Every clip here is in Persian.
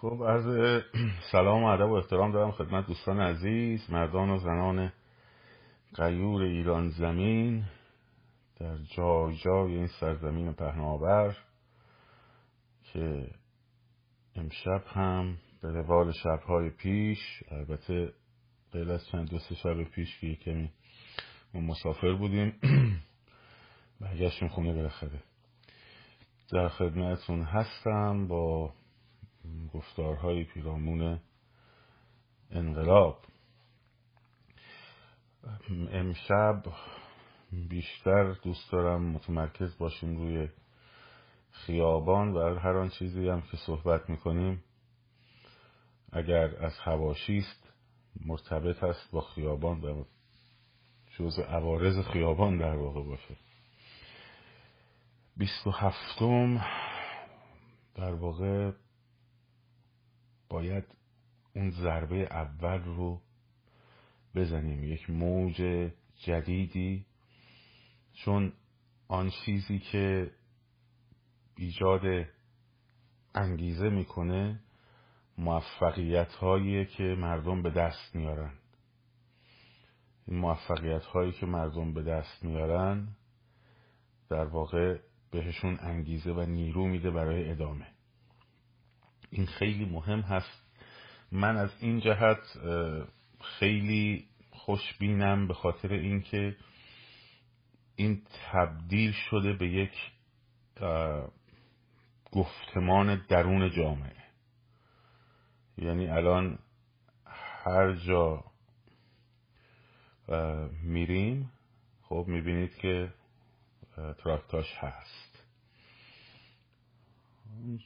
خب عرض سلام و ادب و احترام دارم خدمت دوستان عزیز مردان و زنان غیور ایران زمین در جای جای این سرزمین پهناور که امشب هم به روال شبهای پیش البته غیر از چند دو سه شب پیش که کمی ما مسافر بودیم برگشتیم خونه بالاخره. در خدمتتون هستم با گفتارهای پیرامون انقلاب. امشب بیشتر دوست دارم متمرکز باشیم روی خیابان و هر آن چیزی هم که صحبت می‌کنیم. اگر از هواشی است مرتبط است با خیابان و جزء عوارض خیابان در واقع باشه. بیست و هفتم در واقع باید اون ضربه اول رو بزنیم. یک موج جدیدی. چون آن چیزی که ایجاد انگیزه می‌کنه موفقیت هایی که مردم به دست میارن. این موفقیت هایی که مردم به دست میارن در واقع بهشون انگیزه و نیرو میده برای ادامه. این خیلی مهم هست. من از این جهت خیلی خوشبینم به خاطر اینکه این تبدیل شده به یک گفتمان درون جامعه. یعنی الان هر جا میریم خب می‌بینید که تراکتاش هست.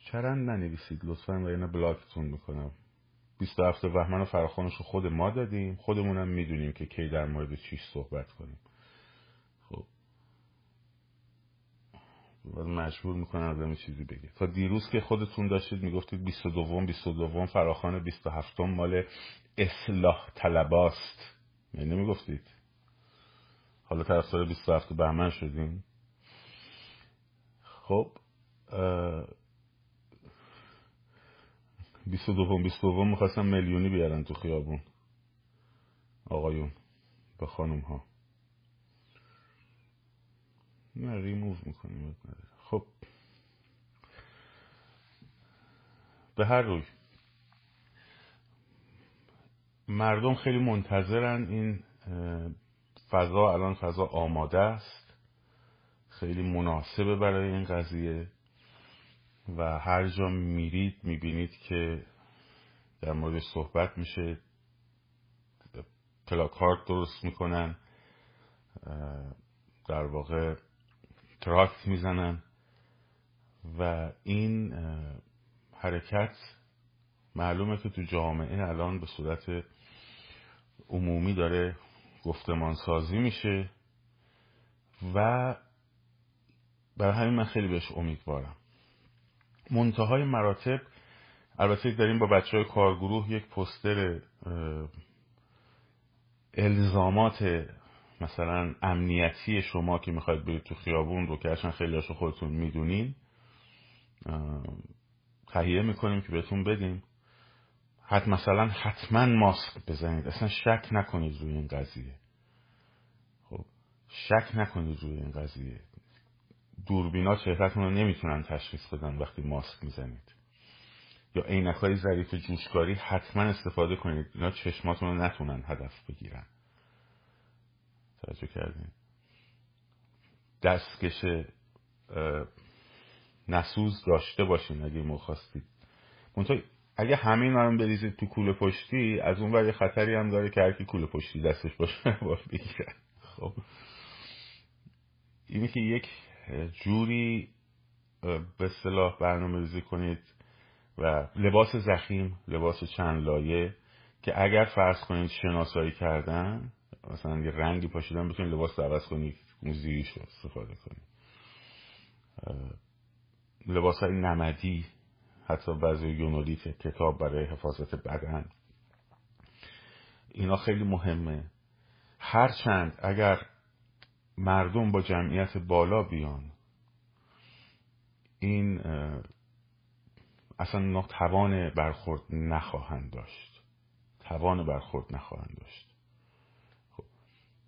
چرند ننویسید لطفا و اینه بلاکتون می‌کنم. 27 بهمن و فراخانش رو خود ما دادیم. خودمونم می‌دونیم که کی در مورد چیش صحبت کنیم. خب. مجبور می‌کنن آدم چیزی بگه تا دیروز که خودتون داشتید می‌گفتید 22 22 فراخان 27 مال اصلاح طلباست. یعنی نمی‌گفتید؟ حالا طرفدار 27 بهمن شدیم. خب بیست و دوم بیست دوم می‌خواستم میلیونی بیارن تو خیابون. آقایون با خانوم ها نه ریموو می‌کنیم. خب. به هر روی. مردم خیلی منتظرن این فضا الان فضا آماده است. خیلی مناسبه برای این قضیه. و هر جا میرید می‌بینید که در مورد صحبت میشه. پلاکارد درست می‌کنن در واقع تراکت می‌زنن و این حرکت معلومه که تو جامعه الان به صورت عمومی داره گفتمان سازی میشه و برای همین من خیلی بهش امیدوارم. منتهای مراتب. البته داریم با بچه های کارگروه یک پستر الزامات مثلا امنیتی شما که می‌خواید برید تو خیابون رو که خیلی هاشو خودتون می‌دونین تهیه می‌کنیم که بهتون بدیم. حت مثلا حتما ماسک بزنید. اصلا شک نکنید روی این قضیه. خب شک نکنید روی این قضیه. دوربینا چهرهتون رو نمی‌تونن تشخیص بدن وقتی ماسک می‌زنید. یا عینک های ظریف جوشکاری حتما استفاده کنید. اینا چشماتون رو نتونن هدف بگیرن. توجه کردین. دستکش نسوز داشته باشین اگه مو خواستید اگه همین رو بریزید تو کوله پشتی از اون ور خطری هم داره که هرکی کوله پشتی دستش باشه باید بگیرن. خب. اینی که یک جوری به صلاح برنامه ریزی کنید و لباس زخیم لباس چند لایه که اگر فرض کنید شناسایی کردن مثلا یه رنگی پاشیدن بتونید لباس رو عوض کنید موزیش رو استفاده کنید. لباس های نمدی حتی بعضی یونولیت کتاب برای حفاظت بدن. اینا خیلی مهمه. هرچند اگر مردم با جمعیت بالا بیان. این اصلا توان برخورد نخواهند داشت. توان برخورد نخواهند داشت. خب.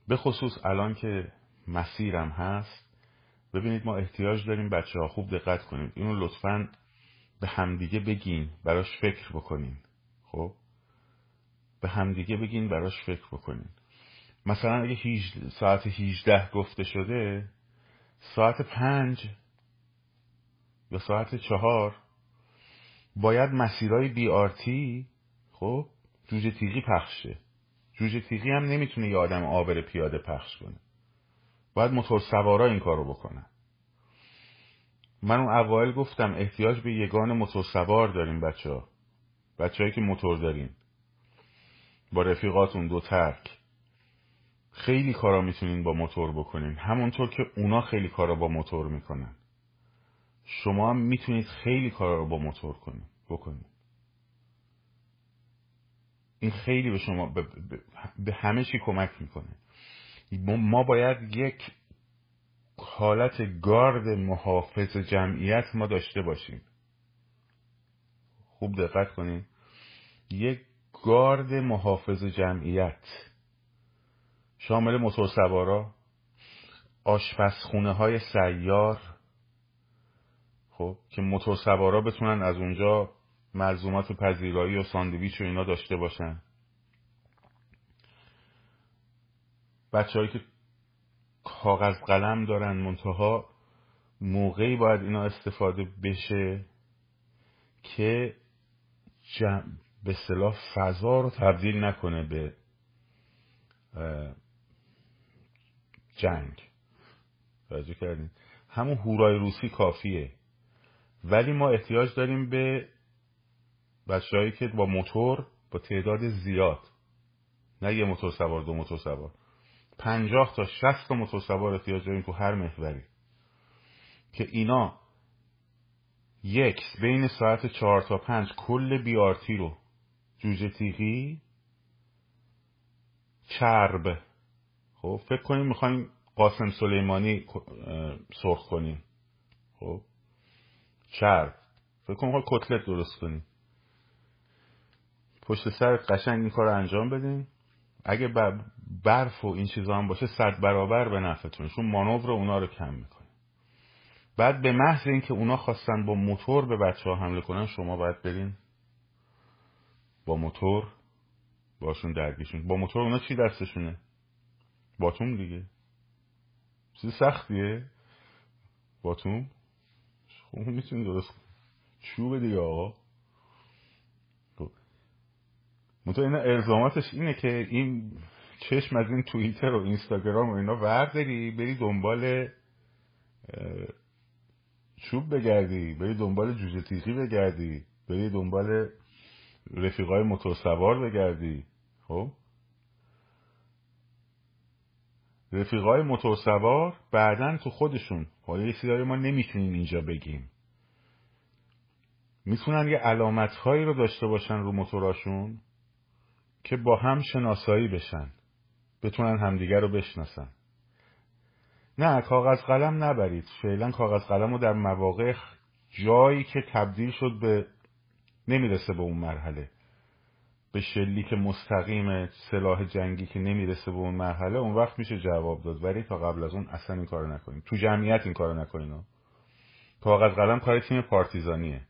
به خصوص الان که مسیرم هست ببینید ما احتیاج داریم بچه ها خوب دقت کنید اینو لطفا به همدیگه بگین براش فکر بکنین. خب به همدیگه بگین براش فکر بکنین. مثلا اگه ساعت 18 گفته شده ساعت پنج یا ساعت چهار باید مسیرهای بی آرتی خب جوجه تیغی پخشه جوجه تیغی هم نمی‌تونه یه آدم آبر پیاده پخش کنه. باید موتور سوارا این کارو بکنن من اون اوایل گفتم احتیاج به یگان موتور سوار داریم بچه ها بچه که موتور داریم. با رفیقاتون دو ترک. خیلی کارا می‌تونین با موتور بکنین همونطور که اونا خیلی کارا با موتور می‌کنن. شما هم می‌تونید خیلی کارا رو با موتور کنید بکنید. این خیلی به شما به, به همه چی کمک می‌کنه. ما باید یک حالت گارد محافظ جمعیت ما داشته باشیم. خوب دقت کنید یک گارد محافظ جمعیت. شامل موتور سوارا آشپزخونه های سیار. خب که موتور سوارا بتونن از اونجا ملزومات پذیرایی و ساندویچ و اینا داشته باشن. بچههایی که کاغذ قلم دارن منتها موقعی باید اینا استفاده بشه که به صلاح فضا رو تبدیل نکنه به جنگ. توجه کردین. همون هورای روسی کافیه. ولی ما احتیاج داریم به بچههایی که با موتور با تعداد زیاد. نه یه موتور سوار دو موتور سوار. پنجاه تا شست تا موتور سوار احتیاج داریم تو هر محوری. که اینا یک بین ساعت چهار تا پنج کل بیارتی رو جوجه تیغی چرب خب فکر کنیم می‌خوایم قاسم سلیمانی سرخ کنیم. خب چرب فکر کنیم کتلت درست کنیم. پشت سر قشنگ این کار انجام بدیم. اگه برف و این چیزا هم باشه صد برابر به نفعتونه چون مانور اونا رو کم می‌کنه بعد به محض اینکه اونا خواستن با موتور به بچه ها حمله کنن شما باید برین با موتور باشون درگیشون با موتور اونا چی دستشونه؟ باتوم دیگه. چیز سختیه؟ باتوم؟ خب می‌تونی درست چوب دیگه آقا. خب. منطقه اینا ارزاماتش اینه که این چشم از این توییتر و اینستاگرام و اینا ورداری بری دنبال چوب بگردی بری دنبال جوجه تیخی بگردی بری دنبال رفیقای موتورسوار بگردی. خب؟ رفیقای موتورسوار بعدا تو خودشون حالا یه ما نمی‌تونیم اینجا بگیم. می‌تونن یه علامت هایی رو داشته باشن رو موتوراشون که با هم شناسایی بشن. بتونن همدیگر رو بشناسن. نه کاغذ قلم نبرید. فعلا کاغذ قلم رو در مواقع جایی که تبدیل شد به نمی‌رسه به اون مرحله. به شلیک مستقیم سلاح جنگی که نمی‌رسه به اون مرحله اون وقت میشه جواب داد. ولی تا قبل از اون اصلا این کارو نکنین تو جمعیت این کارو نکنین کاغذ قلم کار تیم پارتیزانیه.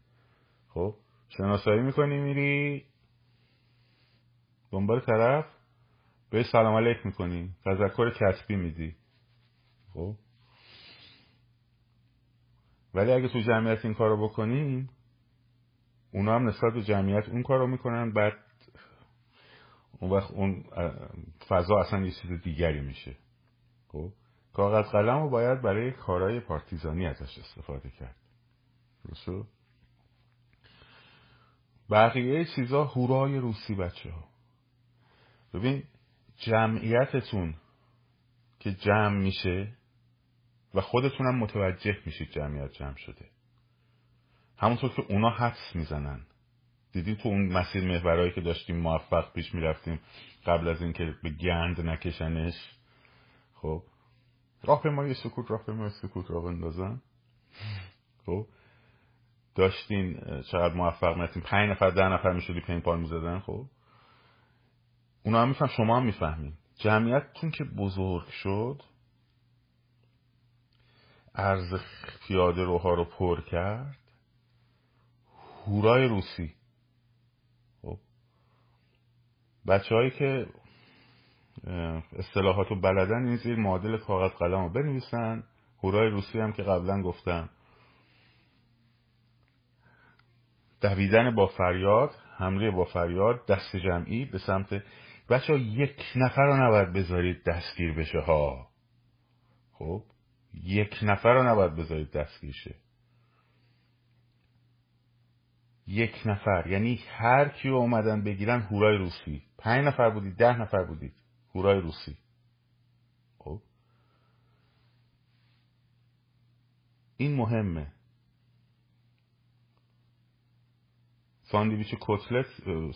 خب؟ شناسایی می‌کنی میری دنبال طرف به سلام علیک می‌کنی. تذکر کسبی میدی. خب؟ ولی اگه تو جمعیت این کارو بکنین اونا هم نسبت به جمعیت اون کارو می‌کنن بعد اون وقت اون فضا اصلا یه چیز دیگری میشه. خب؟ کاغذ قلم رو باید برای کارهای پارتیزانی ازش استفاده کرد. درسته؟ بقیه چیزا هورای روسی بچه ها ببین جمعیتتون که جمع میشه و خودتونم متوجه میشید جمعیت جمع شده. همونطور که اونا حدس می‌زنن. دیدی تو اون مسیر محورایی که داشتیم موفق پیش می‌رفتیم قبل از اینکه به گند نکشنش؟ خب. یه سکوت راه ما سکوت راه بندازن. خب. داشتین چقدر موفق میتین پنج نفر ده نفر می‌شدی پینپال می‌زدن؟ خب. اونا هم میفهم شما هم می‌فهمین. جمعیتتون که بزرگ شد ارز پیاده روها رو پر کرد. هورای روسی خب بچه هایی که اصطلاحات رو بلدن این زیر معادل کاغذ قلم رو بنویسن. هورای روسی هم که قبلا گفتم. دویدن با فریاد حمله با فریاد دست جمعی به سمت بچه ها یک نفر رو نباید بذارید دستگیر بشه ها. خب؟ یک نفر رو نباید بذارید دستگیر شه. یک نفر. یعنی هر کی اومدن بگیرن هورای روسی. پنج نفر بودید ده نفر بودید. هورای روسی. خب. این مهمه. ساندویچ کتلت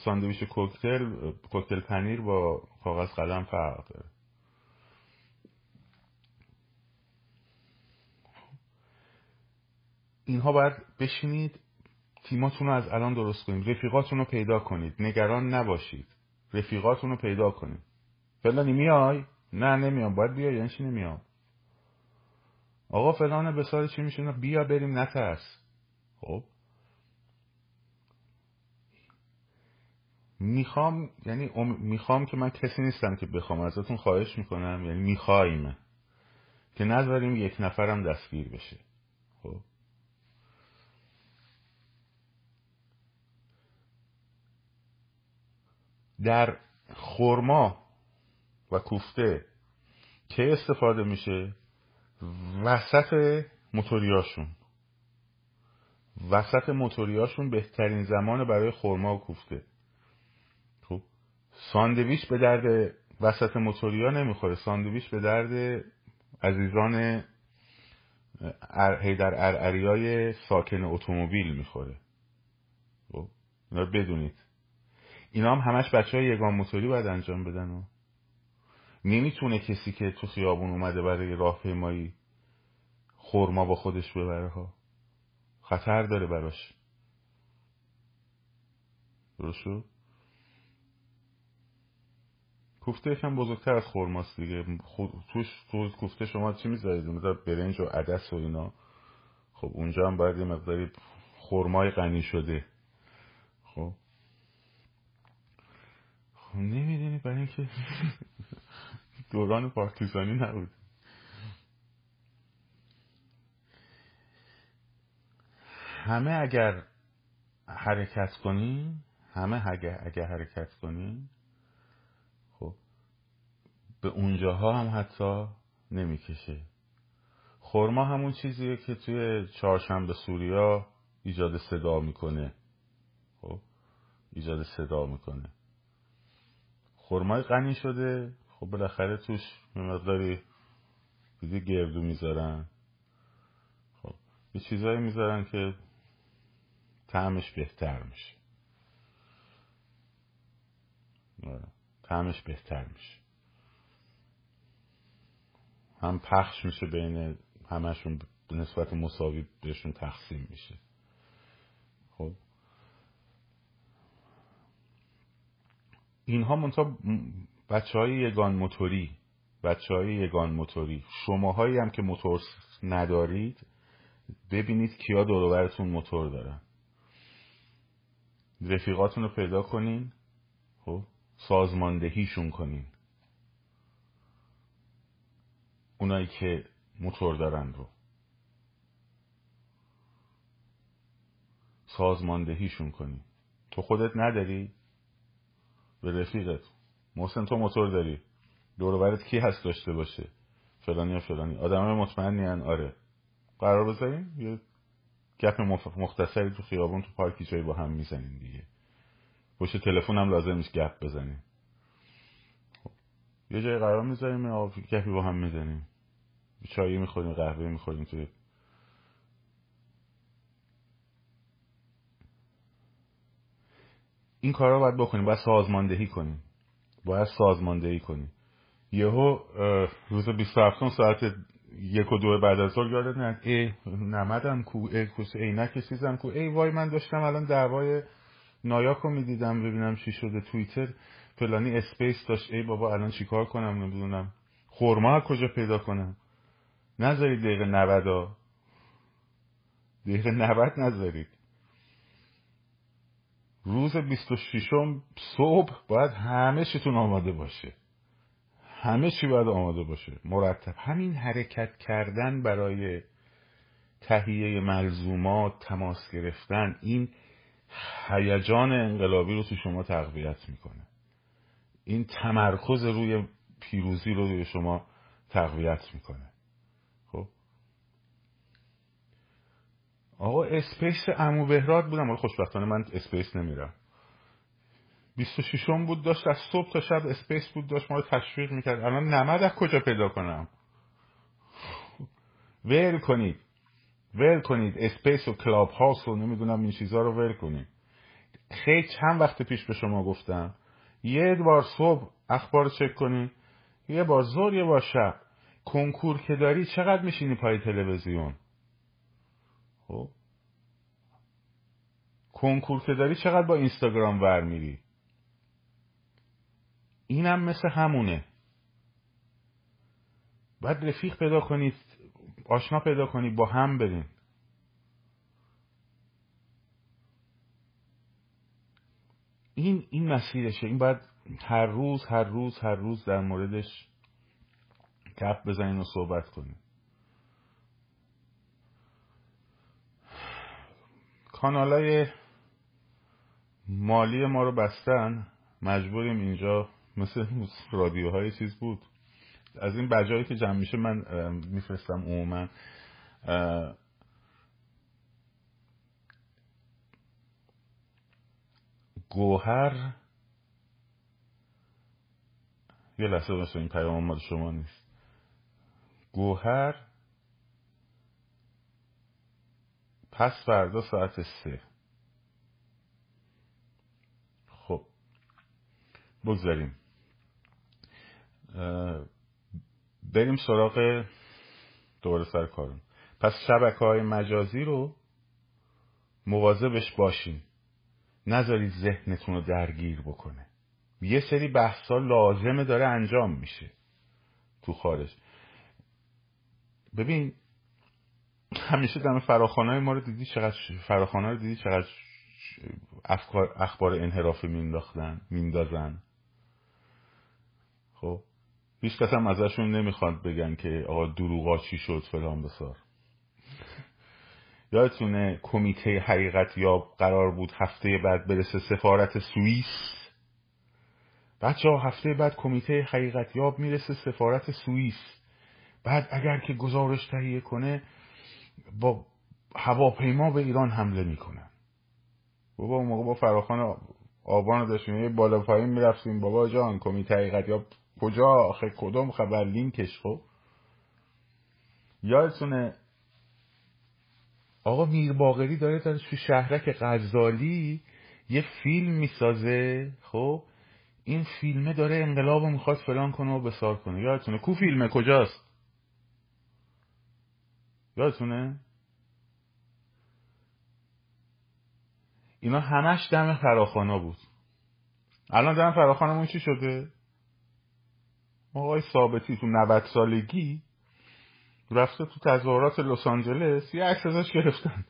ساندویچ کوکتل کوکتل پنیر با کاغذ قلم فرق داره. اینها باید بشینید تیماتون رو از الان درست کنید. رفیقاتون رو پیدا کنید. نگران نباشید. رفیقاتون رو پیدا کنید. فلانی میای؟ نه نمیام. باید بیای یعنی چی نمیام؟ آقا فلان بسار چی میشه؟ بیا بریم نترس. خب؟ می‌خوام یعنی می‌خوام که من کسی نیستم که بخوام. ازتون خواهش می‌کنم. یعنی می‌خوایم. که نذاریم یک نفرم دستگیر بشه خب در خورما و کوفته که استفاده میشه وسط موتوریاشون. وسط موتوریاشون بهترین زمان برای خورما و کوفته. خب ساندویچ به درد وسط موتوریا نمی‌خوره. ساندویچ به درد عزیزان در ارعریای ساکن اتومبیل می‌خوره. خب اینا بدونید. اینا هم همش بچه های یگان موتوری باید انجام بدن و نمی‌تونه کسی که تو خیابون اومده برای راهپیمایی خورما با خودش ببره ها. خطر داره براش. درست شد؟ کوفته یکم بزرگتر از خورماست دیگه. توش تو کوفته شما چی می‌ذارید؟ اونجا برنج و عدس و اینا. خب اونجا هم باید یه مقداری خورمای غنی شده. خب. نمی‌دونی برای اینکه دوران پارتیزانی نبود. همه اگر حرکت کنین همه اگر, اگر حرکت کنین خب به اونجاها هم حتی نمی‌کشه. خورما همون چیزیه که توی چهارشنبه سوریا ایجاد صدا می‌کنه. خب ایجاد صدا می‌کنه. خرمای غنی شده. خب بالاخره توش مقداری دیگه گردو می‌ذارن. خب یه چیزایی می‌ذارن که طعمش بهتر میشه. آره. طعمش بهتر میشه. هم پخش میشه بین همشون نسبت مساوی بهشون تقسیم میشه خب اینها منتها بچه های یگان موتوری بچه های یگان موتوری. شماهایی هم که موتور ندارید ببینید کیا دوروبرتون موتور دارن. رفیقاتون رو پیدا کنین خب سازماندهیشون کنین. اونایی که موتور دارن رو. سازماندهیشون کنین. تو خودت نداری؟ به رفیقت محسن تو موتور داری. دور کی هست داشته باشه؟ فلانی یا فلانی. آدم مطمئنی هن آره. قرار بذاریم یه گپ مختصری تو خیابون تو پارکی جایی با هم می‌زنیم دیگه. پشت تلفن هم لازم نیست گپ بزنیم خب. یه جای قرار می‌ذاریم گپی با هم می‌زنیم. چایی می‌خوریم قهوه می‌خوریم توی این کارا باید بکنیم باید سازماندهی کنیم. باید سازماندهی کنیم. یهو روز 27 ساعت یک و دو بعد از ظهر یادت نه؟ ای نمدم کو ای کوس عینک چیزم کو. ای وای من داشتم الان دعوای نایاک و می‌دیدم ببینم چی شده توییتر. فلانی space داشت. ای بابا الان چیکار کنم؟ نمی‌دونم. خورما کجا پیدا کنم؟ نذارید دقیقه نودا دقیقه نود نذارید. روز 26 صبح باید همه چیتون آماده باشه. همه چی باید آماده باشه. مرتب. همین حرکت کردن برای تهیه ملزومات تماس گرفتن این هیجان انقلابی رو تو شما تقویت می‌کنه. این تمرکز روی پیروزی رو روی شما تقویت می‌کنه خب آقا space امو بهراد بودم. ولی خوشبختانه من space نمیرم. 26 بود داشت از صبح تا شب space بود داشت. ما رو تشویق می‌کرد. الان نمد از کجا پیدا کنم؟ ول کنید. ول کنید. space و کلاب هاوس و نمی‌دونم این چیزها رو ول کنید. خیلی چند وقت پیش به شما گفتم. یه بار صبح اخبار چک کنید یه بار ظهر یه بار شب. کنکور که داری چقدر میشینی پای تلویزیون؟ خب. کنکور که داری چقدر با اینستاگرام ور میری؟ اینم مثل همونه. باید رفیق پیدا کنید آشنا پیدا کنید با هم برین. این این مسیرشه. این باید هر روز هر روز هر روز در موردش کف بزنین و صحبت کنین. کانالای مالی ما رو بستن مجبوریم اینجا مثل رادیوهای چیز بود. از این بجایی که جمع میشه من میفرستم عموما. گوهر یه لحظه این پیام مال شما نیست. گوهر پس فردا ساعت سه. خب. بگذاریم. بریم سراغ دوباره سر کارون پس شبکه های مجازی رو مواظبش باشین. نذارید ذهنتون رو درگیر بکنه. یه سری بحثا لازمه داره انجام میشه تو خارج. ببین همیشه دم فراخانه ما رو دیدی چقدر فراخانه رو دیدی چقدر اخبار انحرافی مینداختن میندازن؟ خب هیچ کس هم ازشون نمی‌خواد بگن که آقا دروغا چی شد فلان بسار. یادتونه کمیته حقیقت یاب قرار بود هفته بعد برسه سفارت سوئیس؟ بچه ها هفته بعد کمیته حقیقت یاب می‌رسه سفارت سوئیس. بعد اگر که گزارش تهیه کنه با هواپیما به ایران حمله می‌کنن. بابا اون موقع با فراخان آبان داشتیم. یه بالا پایین می‌رفتیم. بابا جان کمیته حقیقت یاب کجا؟ آخه کدوم خبر؟ لینکش خب. یادتونه؟ آقا میر باقری داره داره تو شهرک غزالی یه فیلم می‌سازه خب. این فیلمه داره انقلاب می‌خواد فلان کنه و بسار کنه. یادتونه؟ کو فیلمه؟ کجاست؟ یادتونه؟ اینا همش دم فراخانا بود. الان دم فراخانمون چی شده؟ آقای ثابتی تو 90 سالگی رفته تو تظاهرات لس آنجلس یه عکس ازش گرفتن.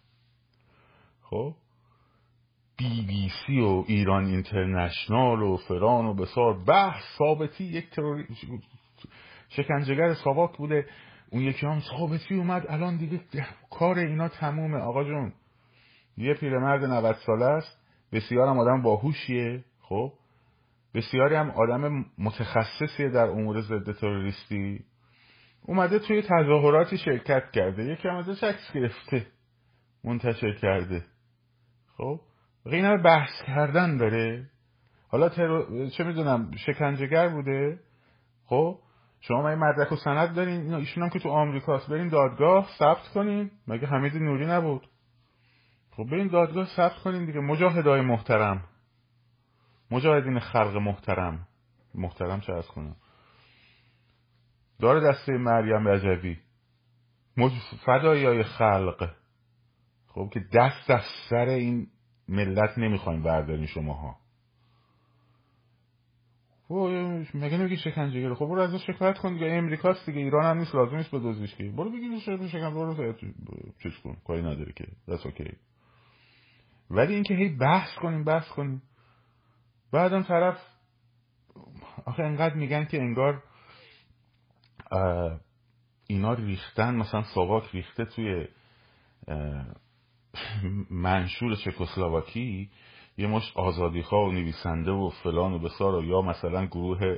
خب؟ بی بی سی و ایران اینترنشنال و فران و بسار. بحث ثابتی یک تروری شکنجهگر ساواک بوده. اون یکی هم ثابتی اومد الان دیگه کار اینا تمومه. آقا جون یه پیرمرد 90 ساله است. بسیار هم آدم باهوشیه خب؟ بسیاری هم آدم متخصصیه در امور ضد تروریستی. اومده توی تظاهراتی شرکت کرده. یکی هم ازش عکس گرفته. منتشر کرده. خب؟ اینا بحث کردن داره. حالا ترو... چه می‌دونم شکنجهگر بوده. خب؟ شما این مدرک و سند دارین؟ ایشون هم که تو آمریکاست. برین دادگاه ثبت کنین. مگه حمید نوری نبود؟ خب برین دادگاه ثبت کنین دیگه. مجاهدای محترم. مجاهدین خلق محترم. محترم چه از کنم؟ داره دسته مریم رجوی. فدایی های خلق. خب که دست از سر این ملت نمی‌خوایم بردارین شماها. مگه نمیگی شکنجه گره خب برو ازش شکایت کن دیگه امریکاست دیگه ایران هم نیست لازم نیست بدوزیش که برو بگیر شکن برو چیز کن کاری نداره که. دست اوکی ولی اینکه هی بحث کنیم بحث کنیم. بعدم طرف آخه انقدر میگن که انگار اینا ریختن مثلا ساواک ریخته توی منشور چکسلواکی. یه مش آزادی خواه و نویسنده و فلان و بسار و یا مثلا گروه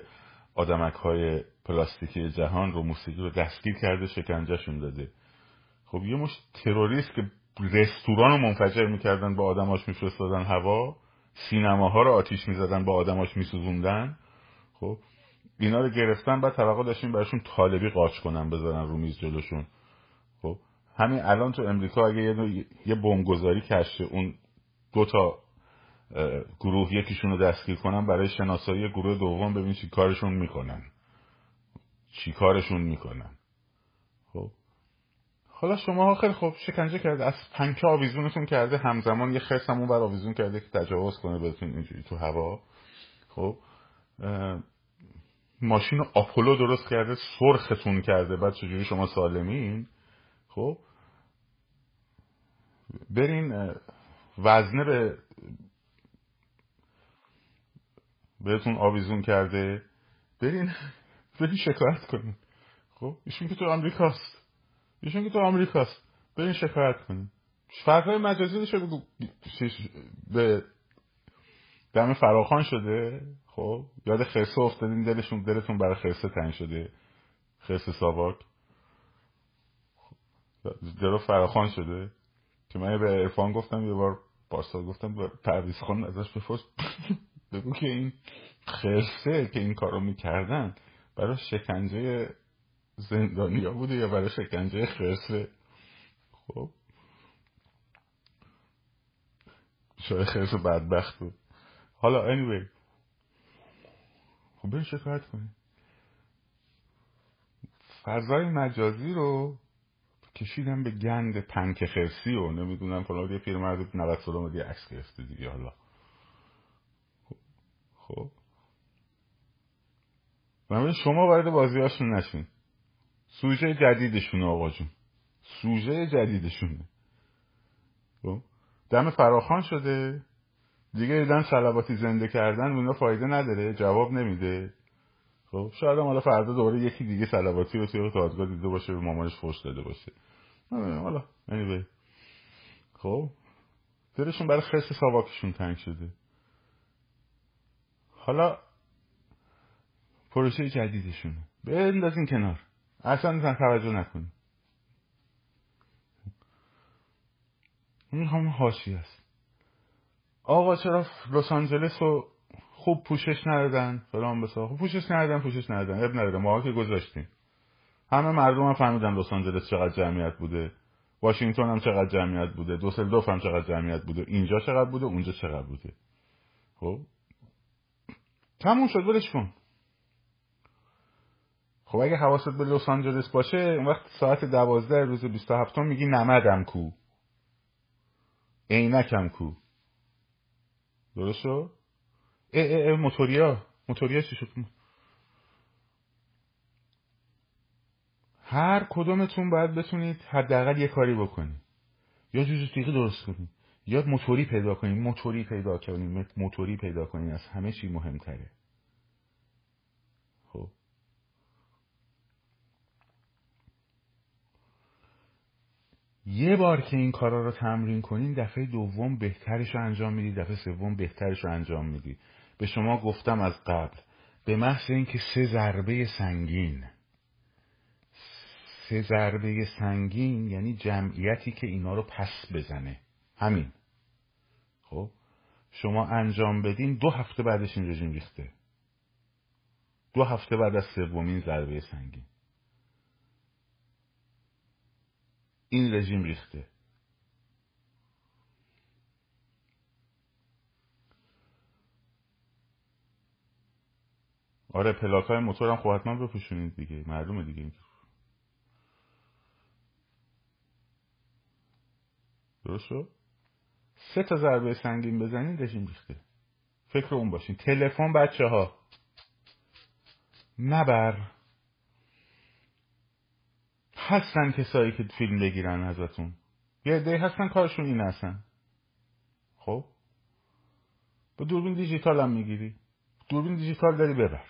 آدمک های پلاستیکی جهان رو موسیقی رو دستگیر کرده شکنجهشون داده. خب یه مش تروریست که رستوران رو منفجر می‌کردن با آدماش میفرستادن هوا سینماها رو آتیش می‌زدن با آدماش میسوزوندن. خب اینا رو گرفتن بعد توقع داشتیم براشون طالبی قاچ کنن بذارن رو میز جلوشون. خب همین الان تو امریکا اگه یه, یه بمبگذاری کشه اون دو تا گروه یکیشون رو دستگیر کنن برای شناسایی گروه دوم ببین چی کارشون می‌کنن. چی کارشون می‌کنن. خب. حالا شما خیلی خوب شکنجه کرده. از پنکه آویزونتون کرده. همزمان یه خرس همون بر آویزون کرده که تجاوز کنه بهتون اینجوری تو هوا. خب. ماشین آپولو درست کرده. سرختون کرده. بعد چجوری شما سالمین؟ خب. برین وزنه به بهتون آویزون کرده. برین برین شکایت کنین. خب ایشون که تو آمریکاست. ایشون که تو آمریکاست. برین شکایت کنین. فرقای مجازی شده به دم فراخان شده. خب یاد خرسه افتادین دلشون دلتون برای خرسه تنگ شده. خرسه ساواک. دلو فراخان شده. که من به ارفان گفتم یه بار پارسال گفتم پرویز خان ازش بپرس. بگو که این خرسه که این کارو می‌کردن برای شکنجه زندانیا بوده یا برای شکنجه خرسه؟ خب. شاید خرسه بدبخت بود. حالا anyway. خب بریم شکایت کنیم. فضای مجازی رو کشیدم به گند پنک خرسی و نمی‌دونم فلان یه پیرمرد 90 سال اومد عکس گرفته دیگه حالا. خب. من شما وارد بازیهاشون نشین. سوژه جدیدشونه آقا جون. سوژه جدیدشونه. خب. دم فراخان شده. دیگه دیدن سلواتی زنده کردن اونا فایده نداره. جواب نمیده. خب. شاید حالا فردا دوباره یکی دیگه سلواتی رو توی دادگاه دیده باشه به مامانش فوش داده باشه. حالا anyway. خب. دلشون برای خرس ساواکشون تنگ شده. حالا پروژه جدیدشونه. بندازین کنار. اصلا توجه نکنی این همون هاشی است. آقا چرا لس آنجلس رو خوب پوشش ندادن؟ فلان بسا. خوب پوشش ندادن پوشش ندادن. اب نداره ما که گذاشتیم. همه مردم هم فهمیدن لس آنجلس چقدر جمعیت بوده. واشنگتن هم چقدر جمعیت بوده. دوسلدورف هم چقدر جمعیت بوده. اینجا چقدر بوده اونجا چقدر بوده. خب؟ تموم شد ولش کن. خب اگه حواست به لس آنجلس باشه اون وقت ساعت دوازده روز 27 میگی نمدم کو. عینکم کو. درست شد موتوریا. موتوریا چی شد؟ هر کدومتون باید بتونید حداقل یه کاری بکنید. یا جوجستیقی درست کنید. یا موتوری پیدا کنید موتوری پیدا کنید موتوری پیدا کنید از همه چی مهمتره. خب. یه بار که این کارا رو تمرین کنین دفعه دوم بهترش رو انجام میدی دفعه سوم بهترش رو انجام میدی. به شما گفتم از قبل به محض اینکه سه ضربه سنگین. سه ضربه سنگین یعنی جمعیتی که اینا رو پس بزنه. همین. خب شما انجام بدین دو هفته بعدش این رژیم ریخته. دو هفته بعد از سومین ضربه سنگین. این رژیم ریخته. آره پلاک های موتور هم خب حتما بپوشونید دیگه. معلومه دیگه درست شد؟ سه تا ضربه سنگین بزنین رژیم ریخته. فکر اون باشین. تلفن بچه ها نبر. هستن کسایی که فیلم بگیرن ازتون. یه عده هستن کارشون این هستن. خب؟ با دوربین دیجیتال هم می‌گیری. دوربین دیجیتال داری ببر.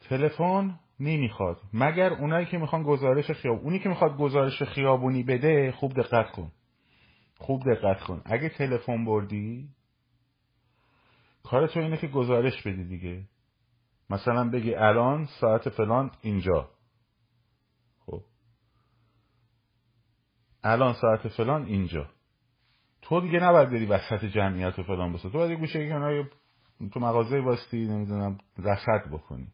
تلفن نمی‌خواد. مگر اونایی که می‌خوان گزارش خیاب اونی که می‌خواد گزارش خیابونی بده خوب دقت کن. خوب دقت کن. اگه تلفن بردی کار تو اینه که گزارش بدی دیگه. مثلا بگی الان ساعت فلان اینجا. خب. الان ساعت فلان اینجا. تو دیگه نباید بری وسط جمعیت و فلان بسه تو باید گوشه کنار تو مغازه واسطی نمی‌دونم رصد بکنی.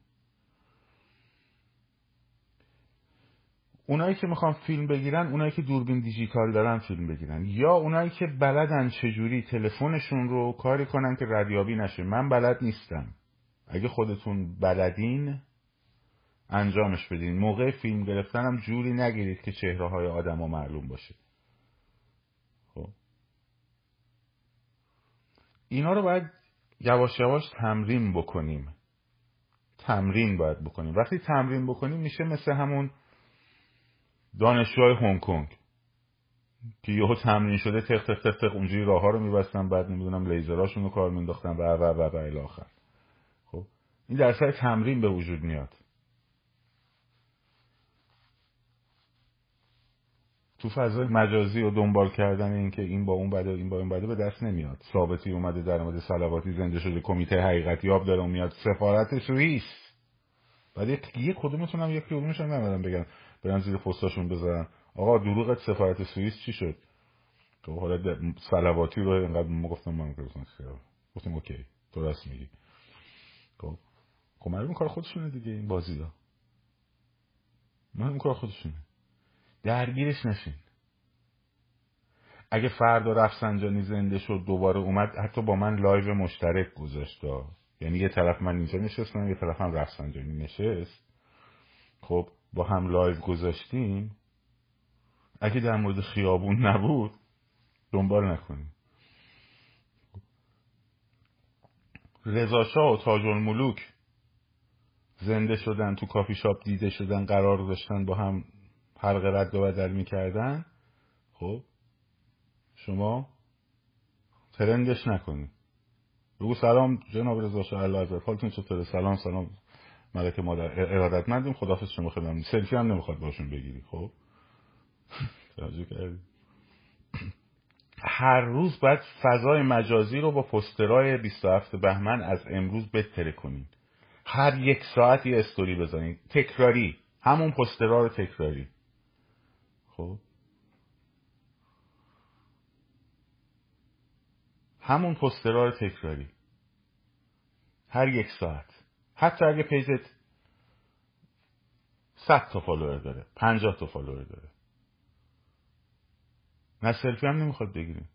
اونایی که می‌خوان فیلم بگیرن اونایی که دوربین دیجیتال دارن فیلم بگیرن. یا اونایی که بلدن چجوری تلفنشون رو کاری کنن که ردیابی نشه. من بلد نیستم. اگه خودتون بلدین انجامش بدین. موقع فیلم گرفتن هم جوری نگیرید که چهره های آدم ها معلوم باشه. خب. اینا رو باید یواش یواش تمرین بکنیم. تمرین باید بکنیم. وقتی تمرین بکنیم میشه مثل همون دانشجوهای هنگ کنگ. که یهو تمرین شده تق تق تق تق اونجوری راه ها رو میبستن بعد نمی‌دونم لیزراشون رو کار مینداختن و و و و الی آخر. خب این در سر تمرین به وجود میاد. تو فضای مجازی و دنبال کردن این که این با اون بده این با اون بده به دست نمیاد. ثابتی اومده در مورد سلواتی زنده شده کمیته حقیقتی یاب داره میاد. سفارت سوئیس. بعد یه کدومتون هم یک نمیدن بگن برن زیر پستاشون بذارن آقا دروغت سفارت سوئیس چی شد؟ تو حالا صلواتی رو اینقدر ما گفتم من گفتم OK تو راست میگی. خب. خب کار خودشونه دیگه این بازی ها معلوم کار خودشونه. درگیرش نشین. اگه فردا رفسنجانی زنده شد دوباره اومد حتی با من live مشترک گذاشت یعنی یه طرف من اینجا نشستم یه طرف هم رفسنجانی نشست. خب. با هم live گذاشتیم اگه در مورد خیابون نبود دنبال نکنیم. رضاشاه و تاج الملوک زنده شدن تو کافی شاپ دیده شدن قرار داشتن با هم حلقه رد و بدل می‌کردن. خب شما ترندش نکنید. بگو سلام جناب رضا شاه الله حالتون چطوره؟ سلام سلام. ملک مادر ارادتمندیم خدافظ شما خیلی سلفی هم نمی‌خواد باشون بگیری خب؟ توجه کردی؟ هر روز باید فضای مجازی رو با پسترهای 27 بهمن از امروز بتره کنید. هر یک ساعت یه استوری بزنید. تکراری. همون پسترها رو تکراری. خب؟ همون پسترها رو تکراری. هر یک ساعت. حتی اگه پیجت صد تا follower داره پنجاه تا follower داره. نه سلفی هم نمی‌خواد بگیریم.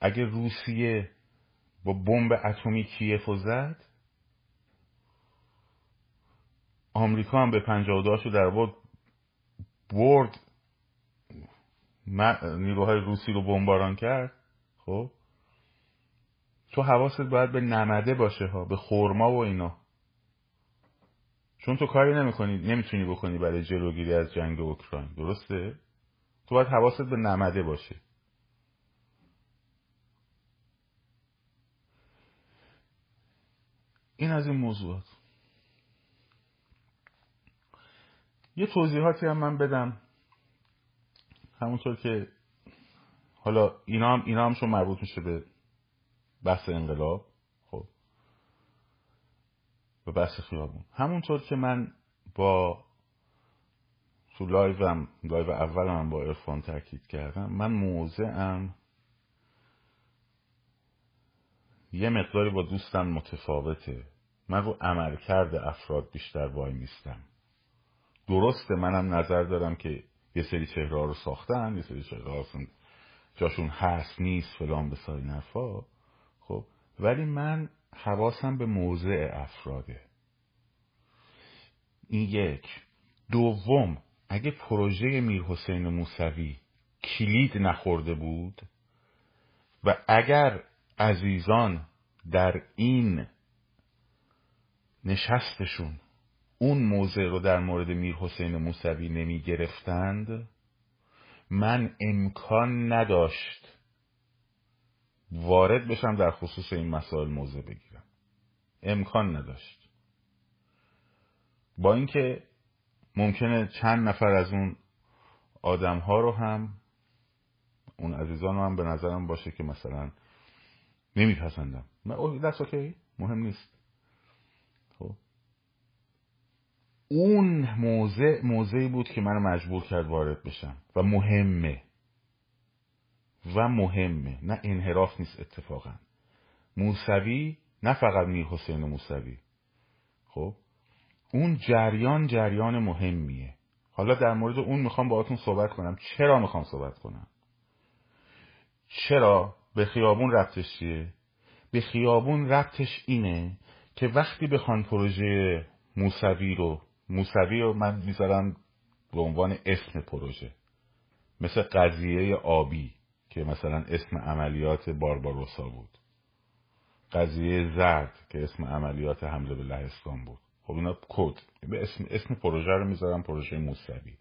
اگه روسیه با بمب اتمی کی‌یف و زد آمریکا هم به پنجاه در بود برد نیروهای روسی رو بمباران کرد خب؟ تو حواست باید به نمده باشه ها به خورما و اینا. چون تو کاری نمی‌کنی نمی‌تونی بکنی برای جلوگیری از جنگ اوکراین درسته؟ تو باید حواست به نمده باشه. این از این موضوعات. یه توضیحاتی هم من بدم. همونطور که حالا اینا هم, اینا هم شون مربوط میشه به بحث انقلاب خب. به بحث خیابون. همونطور که من با تو لایوم لایو اولم با عرفان تاکید کردم من موضعم یه مقداری با دوستم متفاوته. من رو عمل کرده افراد بیشتر وای میستم. درسته منم نظر دارم که یه سری چهره رو ساختن یه سری چهره جاشون هست نیست فلان به سای نفا خب ولی من حواسم به موضع افراده. این یک. دوم اگه پروژه میر حسین موسوی کلید نخورده بود و اگر عزیزان در این نشستشون اون موضع رو در مورد میر حسین موسوی نمی گرفتند من امکان نداشت وارد بشم در خصوص این مسائل موضع بگیرم. امکان نداشت. با اینکه ممکنه چند نفر از اون آدم ها رو هم اون عزیزان رو هم به نظرم باشه که مثلا نمیپسندم. دست اوکی مهم نیست خب اون موضع موضعی بود که منو مجبور کرد وارد بشم. و مهمه. و مهمه. نه انحراف نیست اتفاقا. موسوی نه فقط میر حسین موسوی. خب؟ اون جریان جریان مهمیه. حالا در مورد اون می‌خوام باهاتون صحبت کنم. چرا می‌خوام صحبت کنم؟ چرا؟ به خیابون ربطش چیه؟ به خیابون ربطش اینه که وقتی بخوان پروژه موسوی رو موسوی رو من می‌ذارم به عنوان اسم پروژه. مثل قضیه آبی که مثلا اسم عملیات بارباروسا بود. قضیه زرد که اسم عملیات حمله به لهستان بود. خب اینا کد. به اسم اسم پروژه رو می‌ذارم پروژه موسوی.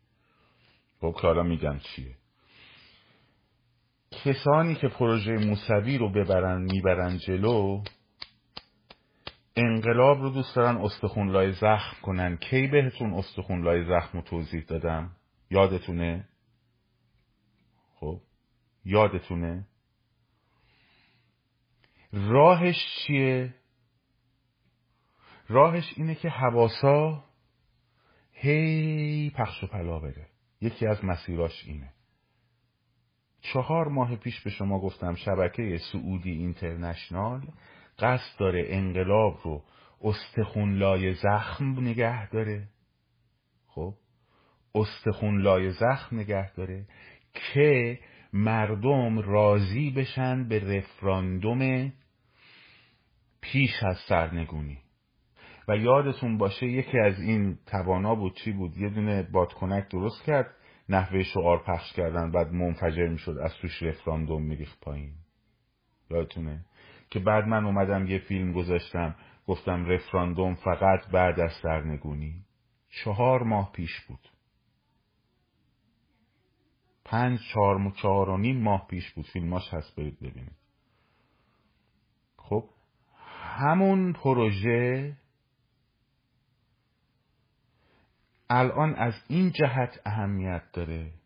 خب حالا میگم چیه. کسانی که پروژه موسوی رو ببرن می‌برن جلو انقلاب رو دوست دارن استخونلای زخم کنن. کی بهتون استخونلای زخم رو توضیح دادم؟ یادتونه؟ خب یادتونه؟ راهش چیه؟ راهش اینه که حواسا هی پخش و پلا بره. یکی از مسیراش اینه. چهار ماه پیش به شما گفتم شبکه سعودی اینترنشنال قصد داره انقلاب رو استخون لای زخم نگه داره. خب؟ استخون لای زخم نگه داره که مردم راضی بشن به رفراندوم پیش از سرنگونی. و یادتون باشه یکی از این توانا بود چی بود؟ یه دونه بادکنک درست کرد نحوه شعار پخش کردن بعد منفجر می‌شد از توش رفراندوم میریخت پایین. یادتونه؟ که بعد من اومدم یه فیلم گذاشتم گفتم رفراندوم فقط بعد از سرنگونی. چهار ماه پیش بود. پنج چهار چهار و نیم ماه پیش بود. فیلماش هست برید ببینید. خب همون پروژه الان از این جهت اهمیت داره.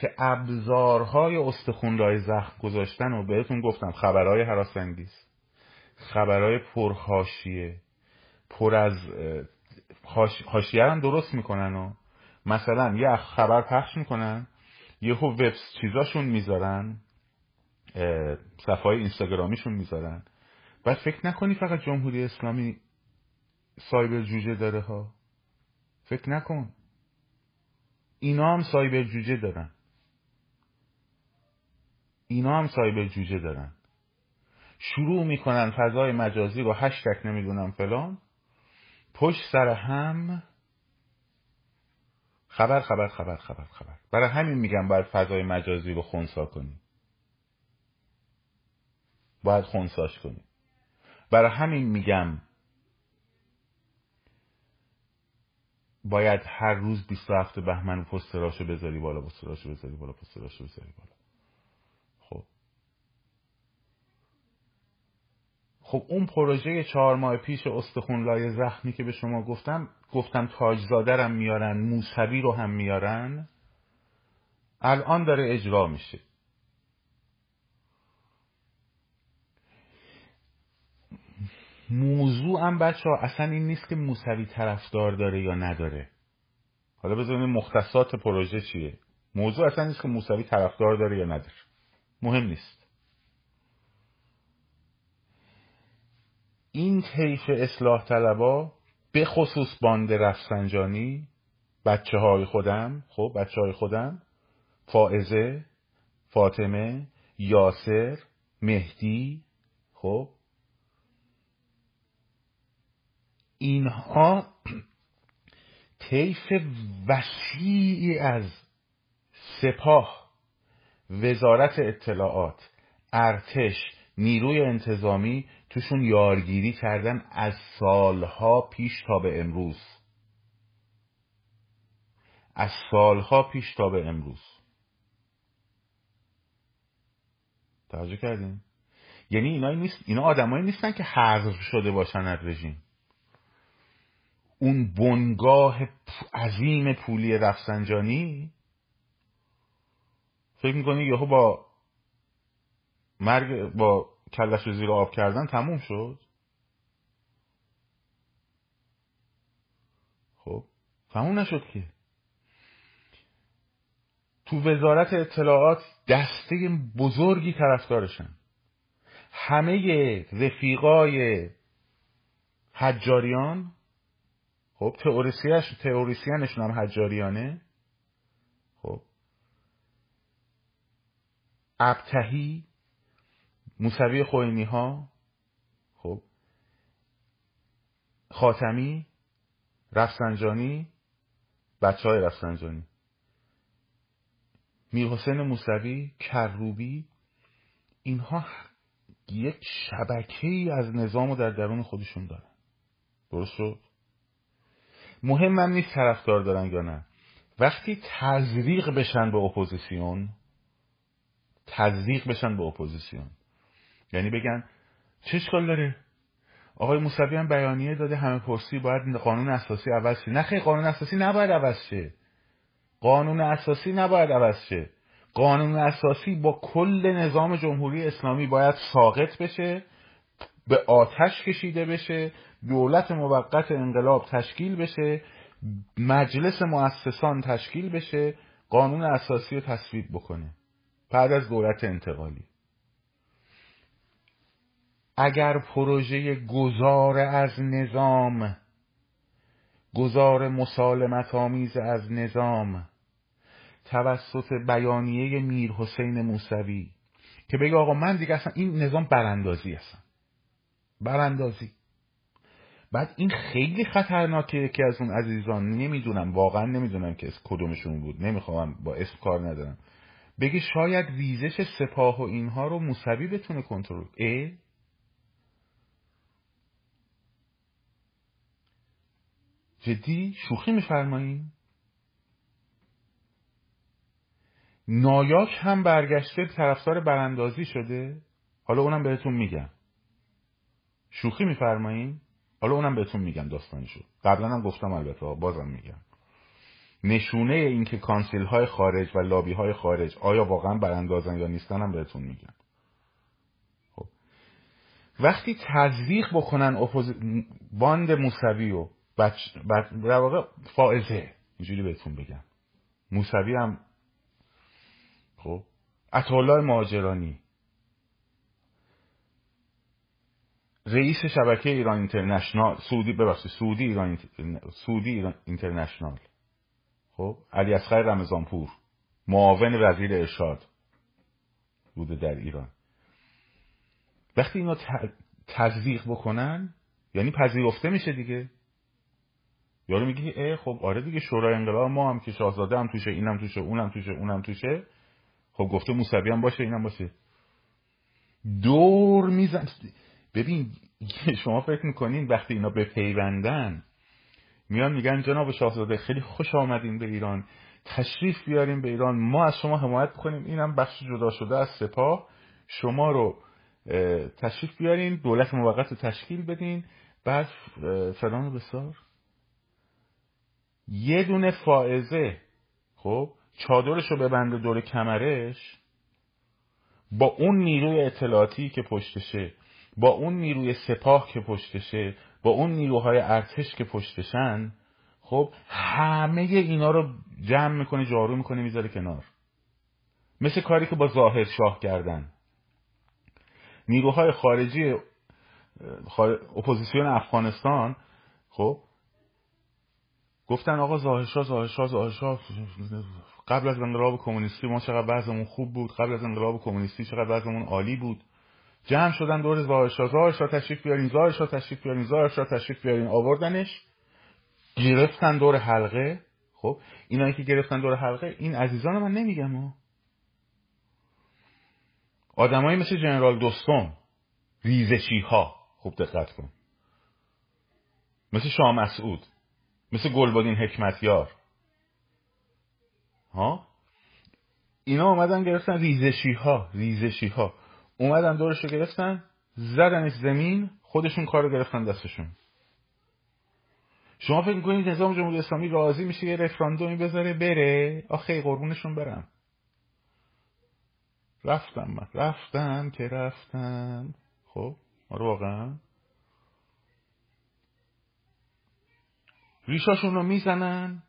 که ابزارهای استخونلای زخم گذاشتن و بهتون گفتم. خبرهای حراسنگیز خبرهای پرخاشیه پر از حاشیه هم درست می‌کنن و مثلا یه خبر پخش می‌کنن یهو وب چیزاشون می‌ذارن صفحه اینستاگرامیشون می‌ذارن. و فکر نکنی فقط جمهوری اسلامی سایبر جوجه داره ها؟ فکر نکن. اینا هم سایبر جوجه دارن. اینا هم سایبر جوجه دارن. شروع می‌کنن فضای مجازی رو هشتک نمی‌دونم فلان. پشت سر هم خبر خبر خبر خبر خبر. برای همین میگم باید فضای مجازی رو خونسا کنی. باید خونساش کنی. برای همین میگم باید هر روز 27 بهمن پستراشو بذاری بالا پستراشو بذاری بالا پستراشو بذاری بالا خب خب اون پروژه چهار ماه پیش استخون لای زخمی که به شما گفتم گفتم تاجزاده میارن موسوی رو هم میارن الان داره اجرا میشه. موضوع هم بچه ها اصلا این نیست که موسوی طرفدار داره یا نداره. حالا بذاریم مختصات پروژه چیه. موضوع اصلا نیست که موسوی طرفدار داره یا نداره. مهم نیست. این طیف اصلاح طلبا به خصوص باند رفسنجانی بچه های خودم خب بچه های خودم فائزه فاطمه یاسر مهدی خب. اینها طیف وسیعی از سپاه وزارت اطلاعات ارتش نیروی انتظامی توشون یارگیری کردن از سالها پیش تا به امروز. از سالها پیش تا به امروز. توجه کردیم یعنی اینا نیست اینا آدمایی نیستن که حذف شده باشن از رژیم. اون بنگاه عظیم پولی رفسنجانی فکر می‌کنی یهو با مرگ با کلش رو زیر آب کردن تموم شد؟ خب تموم نشد که. تو وزارت اطلاعات دسته بزرگی طرفدارشن. همه رفیقای حجاریان خب تئوریسیانشون هم حجاریانه. خب ابتهی موسوی خوینی ها خب خاتمی رفسنجانی بچه های رفسنجانی. میر حسین موسوی کروبی اینها یک شبکه ای از نظام رو در درون خودشون دارن. درست شد؟ مهم هم نیست طرفدار دارن یا نه. وقتی تزریق بشن به اپوزیسیون تزریق بشن به اپوزیسیون. یعنی بگن چه اشکال داره؟ آقای موسوی هم بیانیه داده همه پرسی باید قانون اساسی عوض شه. نه قانون اساسی نباید عوض شه. قانون اساسی نباید عوض شه. قانون اساسی با کل نظام جمهوری اسلامی باید ساقط بشه به آتش کشیده بشه دولت موقت انقلاب تشکیل بشه مجلس مؤسسان تشکیل بشه قانون اساسی رو تصویب بکنه. بعد از دولت انتقالی. اگر پروژه گذار از نظام گذار مسالمت آمیز از نظام توسط بیانیه میر حسین موسوی که بگه آقا من دیگه اصلا این نظام براندازی هستم. براندازی. بعد این خیلی خطرناکه که از اون عزیزان نمی‌دونم واقعا نمی‌دونم که از کدومشون بود نمی‌خوام با اسم کار ندارم. بگه شاید ویزش سپاه و اینها رو موسوی بتونه کنترل ا جدی شوخی میفرمایین نایاک هم برگشته طرفدار براندازی شده؟ حالا اونم بهتون میگم. شوخی میفرمایین حالا اونم بهتون میگم داستانشو قبلا هم گفتم البته بازم میگم. نشونه این که کانسیل های خارج و لابی های خارج آیا واقعا براندازن یا نیستن هم بهتون میگم. خب. وقتی تزریق بکنن اپوز... باند موسوی و بچ... بچ... واقع فائزه. اینجوری بهتون بگم. موسوی هم خب اطالای مهاجرانی. رئیس شبکه ایران اینترنشنال سعودی ببخشید سعودی ایران سعودی ایران اینترنشنال. خب علی اصغر رمضانپور معاون وزیر ارشاد بوده در ایران. وقتی اینا تزریق بکنن یعنی پذیرفته میشه دیگه. یارو میگی ای خب آره دیگه شورای انقلاب ما هم که شاهزاده هم توشه اینم توشه اونم توشه اونم توشه. خب گفته موسوی هم باشه اینم باشه. دور میزن. ببین شما فکر می‌کنین وقتی اینا به پیوندن میان میگن جناب شاهزاده خیلی خوش آمدین به ایران تشریف بیاریم به ایران ما از شما حمایت کنیم اینم بخش جدا شده از سپاه. شما رو تشریف بیارین دولت موقت رو تشکیل بدین. بعد فلان بسار. یه دونه فائزه خب چادرش رو ببنده دور کمرش با اون نیروی اطلاعاتی که پشتشه با اون نیروی سپاه که پشتشه با اون نیروهای ارتش که پشتشن خب همه اینا رو جمع می‌کنه جارو می‌کنه می‌ذاره کنار. مثل کاری که با ظاهر شاه کردن. نیروهای خارجی اپوزیسیون افغانستان خب گفتن آقا ظاهرشاه ظاهرشاه ظاهرشاه قبل از انقلاب کمونیستی ما چقدر وضعمون خوب بود قبل از انقلاب کمونیستی چقدر وضعمون عالی بود. جمع شدن دور زاهرشا زاهرشا تشریف بیارین زاهرشا تشریف بیارین زاهرشا تشریف بیارین. آوردنش گرفتن دور حلقه. خب اینایی که گرفتن دور حلقه این عزیزان من نمیگم ها. آدمایی مثل جنرال دوستم ریزشی ها خوب دقت کن. مثل شاه مسعود. مثل گلبادین حکمتیار. ها؟ اینا اومدن گرفتن ریزشی ها ریزشی ها اومدن دورش رو گرفتن زدنش زمین خودشون کار رو گرفتن دستشون. شما فکر می‌کنید نظام جمهوری اسلامی راضی میشه یه رفراندومی بذاره بره؟ آخه قربونشون برم. رفتم من. رفتم که رفتم. خب آره واقعا ریشاشون رو می‌زنن.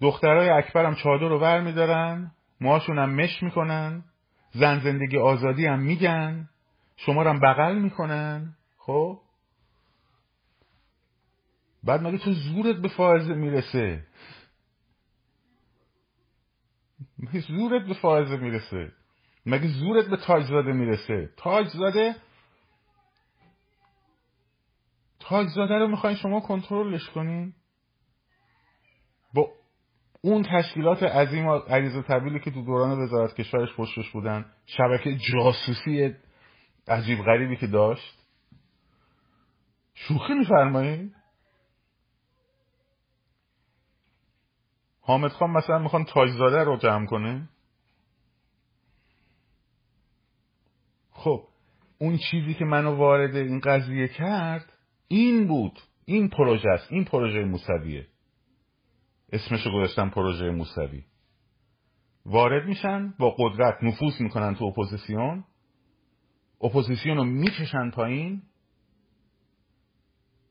دخترای اکبرم چادر رو ور میدارن. موهاشون هم مش می‌کنن. زن زندگی آزادی هم میگن. شما رو هم بغل می‌کنن. خب؟ بعد مگه تو زورت به فائزه می‌رسه؟ مگه زورت به فائزه می‌رسه؟ مگه زورت به تاجزاده می‌رسه؟ تاجزاده تاجزاده رو می‌خواین شما کنترلش کنین؟ با اون تشکیلات عظیم عریض طبیلی که تو دوران وزارت کشورش پشتش بودن شبکه جاسوسی عجیب غریبی که داشت. شوخی میفرمایید؟ حامد خان مثلا می‌خوان تاجزاده رو جمع کنه؟ خب اون چیزی که منو وارد این قضیه کرد این بود. این پروژه است. این پروژه موسویه. اسمشو گذاشتم پروژه موسوی. وارد میشن با قدرت نفوذ می‌کنن تو اپوزیسیون. اپوزیسیون رو می‌کشن پایین.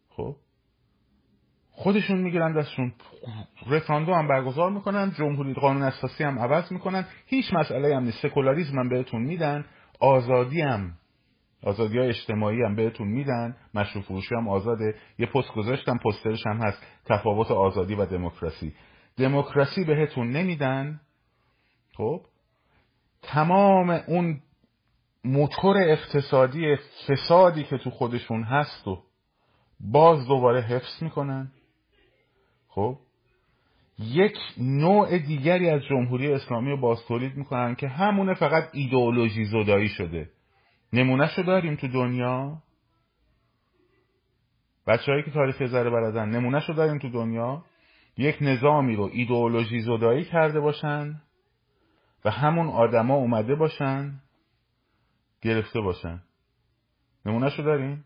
خب. خودشون می‌گیرن دستشون. رفراندوم هم برگزار می‌کنن جمهوری قانون اساسی هم عوض می‌کنن. هیچ مسئله هم نیست. سکولاریزم هم بهتون میدن. آزادی هم. آزادی های اجتماعی هم بهتون میدن. مشروب فروشی هم آزاده. یه پست گذاشتم پوسترش هم هست. تفاوت آزادی و دموکراسی. دموکراسی بهتون نمیدن. خب؟ تمام اون موتور اقتصادی فسادی که تو خودشون هست و باز دوباره حفظ می‌کنن. خب؟ یک نوع دیگری از جمهوری اسلامی رو باز تولید می‌کنن که همونه فقط ایدئولوژی زدایی شده. نمونهشو داریم تو دنیا؟ بچههایی که تاریخ ذره بلدن نمونهشو داریم تو دنیا؟ یک نظامی رو ایدئولوژی زدایی کرده باشن و همون آدما اومده باشن گرفته باشن. نمونهشو داریم؟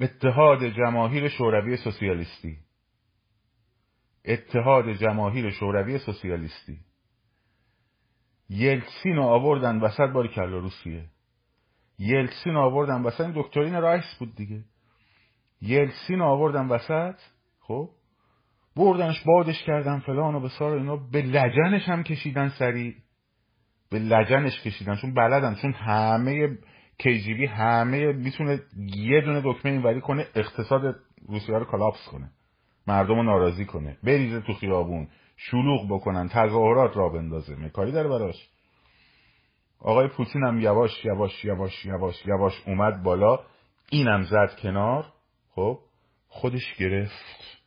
اتحاد جماهیر شوروی سوسیالیستی. اتحاد جماهیر شوروی سوسیالیستی. یلتسین رو آوردن وسط باری کلا روسیه. یلتسین آوردن وسط. این دکترین رایس بود دیگه. یلتسین آوردن وسط. خب؟ بردنش بادش کردن فلان و بسار اینا. به لجنش هم کشیدن سری به لجنش کشیدن. چون بلدن. چون همه KGB همه می‌تونه یه دونه دکمه اینوری کنه اقتصاد روسیه رو collapse کنه. مردم رو ناراضی کنه. بریزه تو خیابون. شلوغ بکنن تظاهرات راه بندازه. مکاری داره براش. آقای پوتین هم یواش یواش یواش یواش یواش اومد بالا. اینم زد کنار. خب خودش گرفت.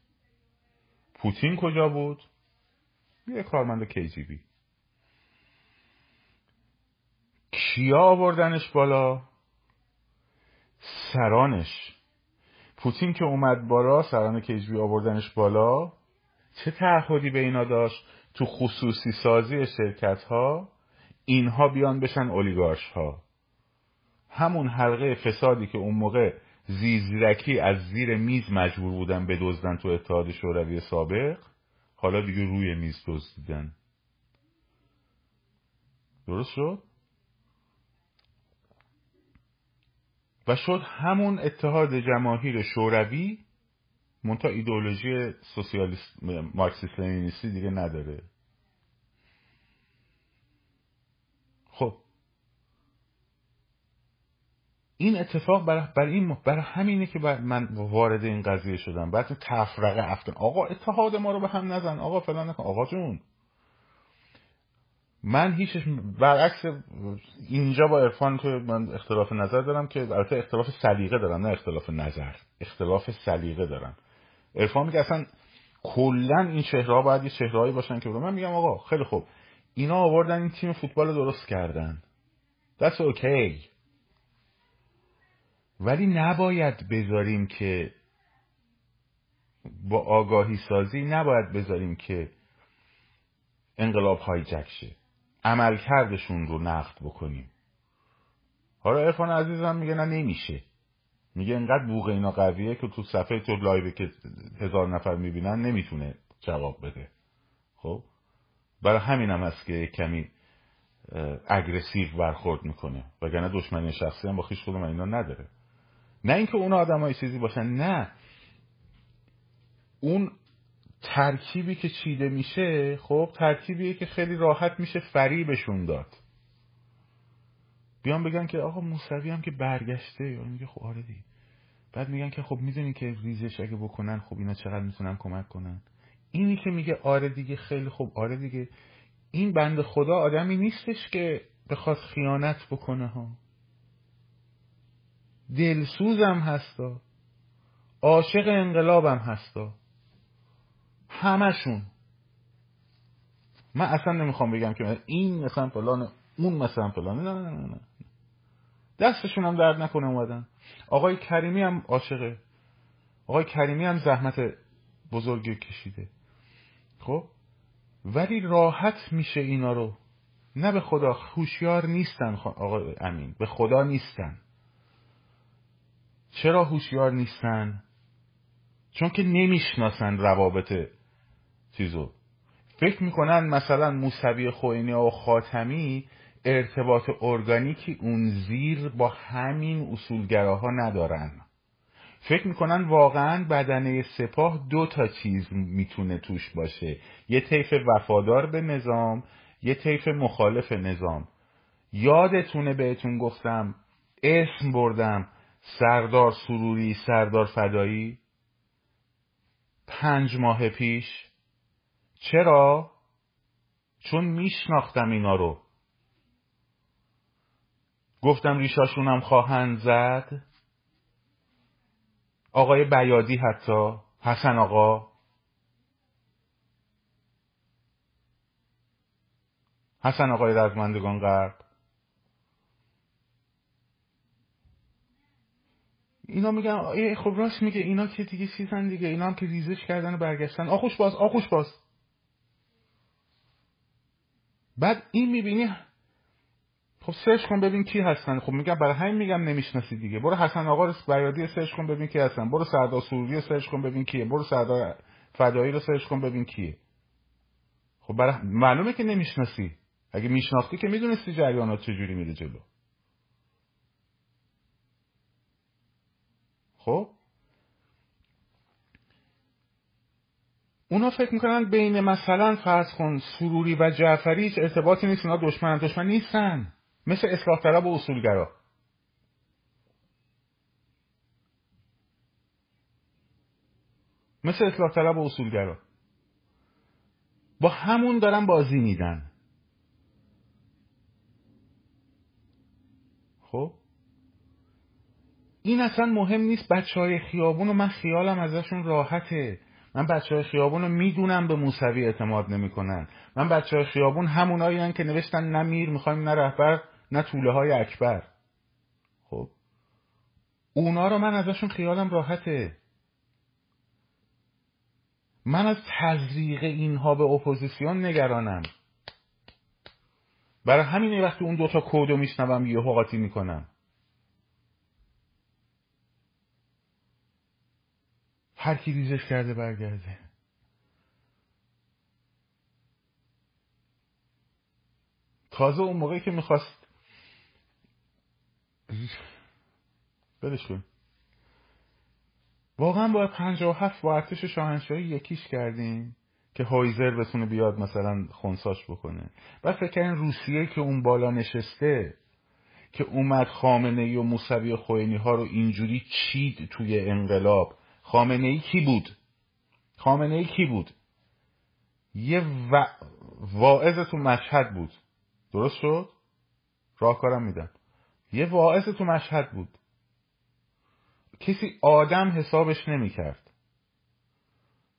پوتین کجا بود؟ یه کارمند کیجیبی کیا آوردنش بالا؟ سرانش. پوتین که اومد بالا سران کیجبی آوردنش بالا. چه تعهدی به اینا داشت تو خصوصی سازی شرکت ها اینها بیان بشن اولیگارش ها همون حلقه فسادی که اون موقع زیزرکی از زیر میز مجبور بودن بدزدن تو اتحاد شوروی سابق حالا دیگه روی میز دزدیدن. درست شد؟ و شد همون اتحاد جماهیر شوروی منتها ایدئولوژی سوسیالیست مارکسیست لنینیستی دیگه نداره. خب. این اتفاق برای بر این برای همینه که من وارد این قضیه شدم. بعد تفرقه افکن آقا اتحاد ما رو به هم نزن. آقا فلان نکن. آقا جون. من هیچ برعکس اینجا با عرفان که من اختلاف نظر دارم که البته اختلاف سلیقه دارم نه اختلاف نظر. اختلاف سلیقه دارم. عرفان میگه اصلا کلا این چهره باید یه چهرهایی باشن که من میگم آقا خیلی خوب. اینا آوردن این تیم فوتبال درست کردن. That's okay. ولی نباید بذاریم که با آگاهی سازی نباید بذاریم که انقلاب هایجک شه. عملکردشون رو نقد بکنیم. حالا ارفان عزیزم میگه نه نمیشه. میگه انقدر بوغ اینا قویه که تو صفحه تو لایوه که هزار نفر می‌بینن نمی‌تونه جواب بده. خب؟ برای همین هم هست که کمی اگرسیو برخورد می‌کنه. وگرنه دشمنی شخصی هم با خیش خودم اینا نداره. نه اینکه اون آدم های چیزی باشن نه. اون ترکیبی که چیده میشه خب ترکیبیه که خیلی راحت میشه فریبشون داد. بیان بگن که آقا موسوی هم که برگشته یا میگه خب آره دی بعد میگن که خب می‌دونی که ریزش اگه بکنن خب اینا چقدر می‌تونن کمک کنن. اینی که میگه آره دیگه خیلی خوب آره دیگه. این بند خدا آدمی نیستش که بخواد خیانت بکنه ها. دلسوزم هستا. عاشق انقلابم هستا. همشون. من اصلا نمی‌خوام بگم که این مثلا فلان اون مثلا فلان نه نه نه نه. دستشون هم درد نکنه اومدن. آقای کریمی هم عاشقه. آقای کریمی هم زحمت بزرگی کشیده. خب؟ ولی راحت میشه اینا رو. نه به خدا هوشیار نیستن آقای امین. به خدا نیستن. چرا هوشیار نیستن؟ چون که نمی‌شناسن روابط چیزو. فکر می‌کنن مثلا موسوی خوینی و خاتمی ارتباط ارگانیکی اون زیر با همین اصولگراها ندارن. فکر می‌کنن واقعا بدنه سپاه دو تا چیز می‌تونه توش باشه. یه طیف وفادار به نظام یه طیف مخالف نظام. یادتونه بهتون گفتم اسم بردم سردار سروری سردار فدایی؟ پنج ماه پیش. چرا؟ چون میشناختم اینا رو. گفتم ریشاشونم خواهند زد. آقای بیادی حتی حسن آقا. حسن آقای رزمندگان غرب. اینا میگن خب راست میگه اینا که دیگه چیزن دیگه اینا هم که ریزش کردن و برگشتن. آغوش باز آغوش باز. بعد این می‌بینی خب search کن ببین کی هستن. خب میگم برای همین میگم نمی‌شناسی دیگه. برو حسن آقا رو بیادی search کن ببین کی هستن. برو سردار سروری رو search کن ببین کیه. برو سردار فدایی رو سرچ کن ببین کیه. خب برای معلومه که نمی‌شناسی. اگه میشناختی که می‌دونستی جریانات چجوری میره جلو. خب؟ اونا فکر می‌کنن بین مثلا فرض کن سروری و جعفری هیچ ارتباطی نیست. اونا دشمن دشمن نیستن. مثل اصلاح طلب و اصولگرا. مثل اصلاح طلب و اصولگرا. با همون دارن بازی میدن. خب؟ این اصلا مهم نیست بچه های خیابون و من خیالم ازشون راحته. من بچه های خیابون رو می‌دونم به موسوی اعتماد نمی‌کنن. من بچه های خیابون همونایی که نوشتن نه میر می‌خوایم نه رهبر. نه طوله های اکبر. خب. اونا رو من ازشون خیالم راحته. من از تزریق اینها به اپوزیسیون نگرانم. برای همین وقتی اون دوتا کودو میشنوم یه حقاتی می‌کنم. هر کی ریزش کرده برگرده. تازه اون موقعی که می‌خواست بدش کن. واقعا و هفت با ارتش شاهنشاهی یکیش کردیم که هایزر بتونه بیاد مثلا خونساش بکنه. بعد فکر روسیه که اون بالا نشسته که اومد خامنه ای و موسوی خوینی ها رو اینجوری چید توی انقلاب. خامنه ای کی بود؟ خامنه ای کی بود؟ یه و... واعظ تو مشهد بود. درست شد؟ راهکارم میدم. یه واعظ تو مشهد بود. کسی آدم حسابش نمی‌کرد.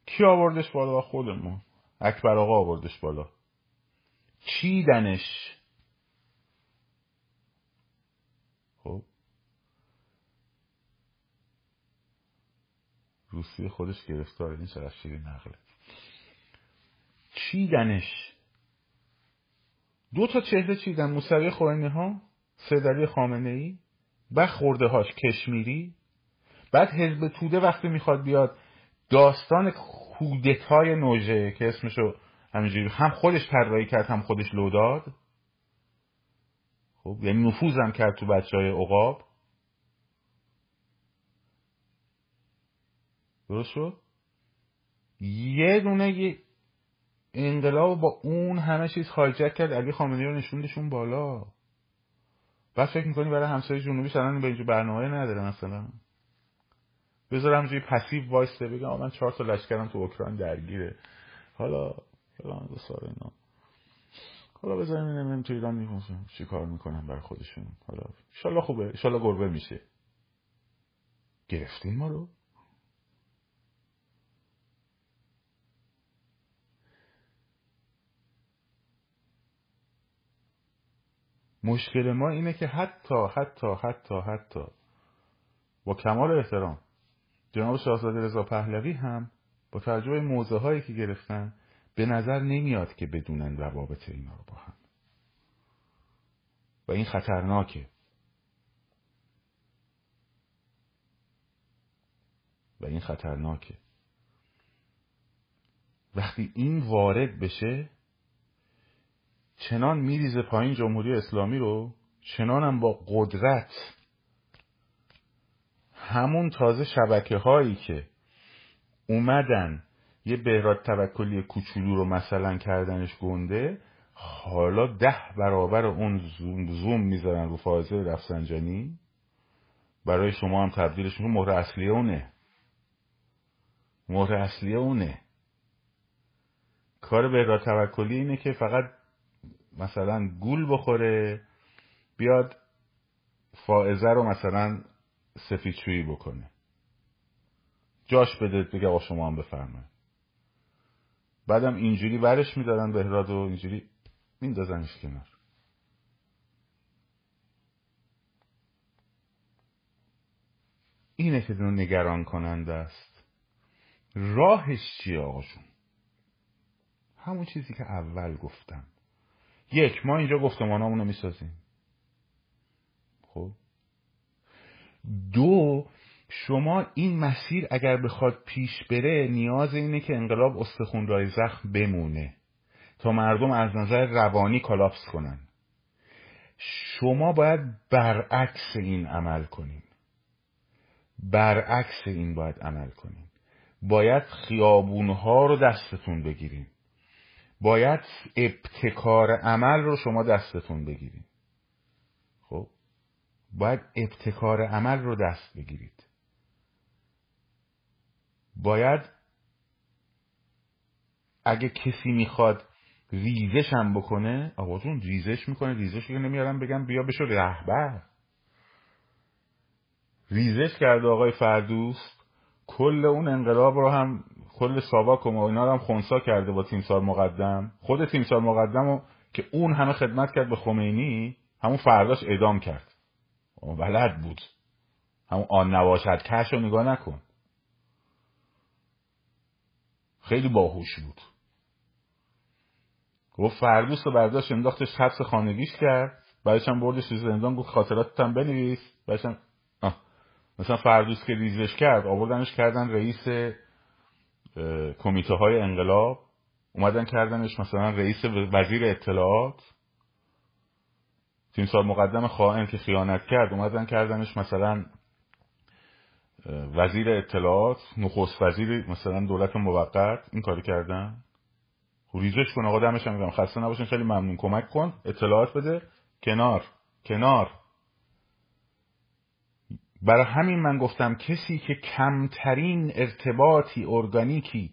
کی آوردش بالا خودمون؟ اکبر آقا آوردش بالا. چیدنش؟ خب. روسی خودش گرفتاره این چقدر شیرین نقله. چیدنش؟ دو تا چهره چیدن. موسوی خوینی ها سیدلی خامنه ای و خورده هاش کشمیری بعد حزب توده وقتی می‌خواد بیاد داستان کودتای نوژه که اسمشو همینجوری هم خودش طراحی کرد هم خودش لو داد. خب یعنی نفوذم کرد تو بچه های عقاب. درست شد؟ یه دونه انقلاب با اون همه چیز هایجک کرد. علی خامنه‌ای رو نشوندشون بالا. بعد فکر می‌کنی برای همسایه جنوبی الان به اینجا برنامه نداره مثلا. بذار همجوری پسیو وایسته بگم من چهار تا لشکرم تو اوکراین درگیره. حالا فلان سال اینا. حالا بذاریم اینم تو ایران می‌کنم چی کار می‌کنم برای خودشون. حالا انشالله خوبه. انشالله گربه میشه. گرفتین ما رو؟ مشکل ما اینه که حتی حتی حتی حتی با کمال احترام جناب شاهزاده رضا پهلوی هم با توجه موضوع هایی که گرفتن به نظر نمیاد که بدونن روابط اینا رو با هم. و این خطرناکه. و این خطرناکه. وقتی این وارد بشه چنان میریزه پایین جمهوری اسلامی رو چنانم با قدرت. همون تازه شبکه هایی که اومدن یه بهراد توکلی کوچولو رو مثلا کردنش گنده حالا ده برابر اون زوم, زوم می‌ذارن رو فائزه رفسنجانی. برای شما هم تبدیلش می‌کنه. مهر اصلی اونه. مهر اصلی اونه. کار بهراد توکلی اینه که فقط مثلا گول بخوره بیاد فائزه رو مثلا سفیدشویی بکنه. جاش بده بگه آقا شما هم بفرمایید. بعدم اینجوری ورش میدارن بهراد و اینجوری میندازنش کنار. اینه که نگران کننده است. راهش چیه آقاشون همون چیزی که اول گفتم. یک ما اینجا گفتمانامونو می‌سازیم. خب. دو شما این مسیر اگر بخواد پیش بره نیاز اینه که انقلاب استخونرای زخم بمونه تا مردم از نظر روانی کلاپس کنن. شما باید برعکس این عمل کنین. برعکس این باید عمل کنین. باید خیابونها رو دستتون بگیرین. باید ابتکار عمل رو شما دستتون بگیرید. خب؟ باید ابتکار عمل رو دست بگیرید. باید اگه کسی می‌خواد ریزش هم بکنه آقا جون ریزش می‌کنه ریزش که نمیارم بگم بیا بشو رهبر. ریزش کرده آقای فردوست کل اون انقلاب رو هم کل ساواک و اینا هم خونسا کرده با تیمسار مقدم. خود تیمسار مقدم رو که اون همه خدمت کرد به خمینی همون فرداش ادام کرد. بلد بود. همون آن نواشد کش رو نگاه نکن. خیلی باهوش بود. گفت فردوس رو برداشت انداختش حبس خانگیش کرد. بعدش هم بردش زندان گفت خاطراتت هم بنویس. بعدش هم مثلا فردوس که ریزش کرد آوردنش کردن رئیس کمیته های انقلاب اومدن کردنش مثلا رئیس وزیر اطلاعات. تیم سال مقدم خائن که خیانت کرد اومدن کردنش مثلا وزیر اطلاعات نخست وزیر مثلا دولت موقت. این کاری کردن؟ خب ریزش کن آقا دمش میگم خسته نباشین خیلی ممنون. کمک کن اطلاعات بده. کنار کنار. برای همین من گفتم کسی که کمترین ارتباطی ارگانیکی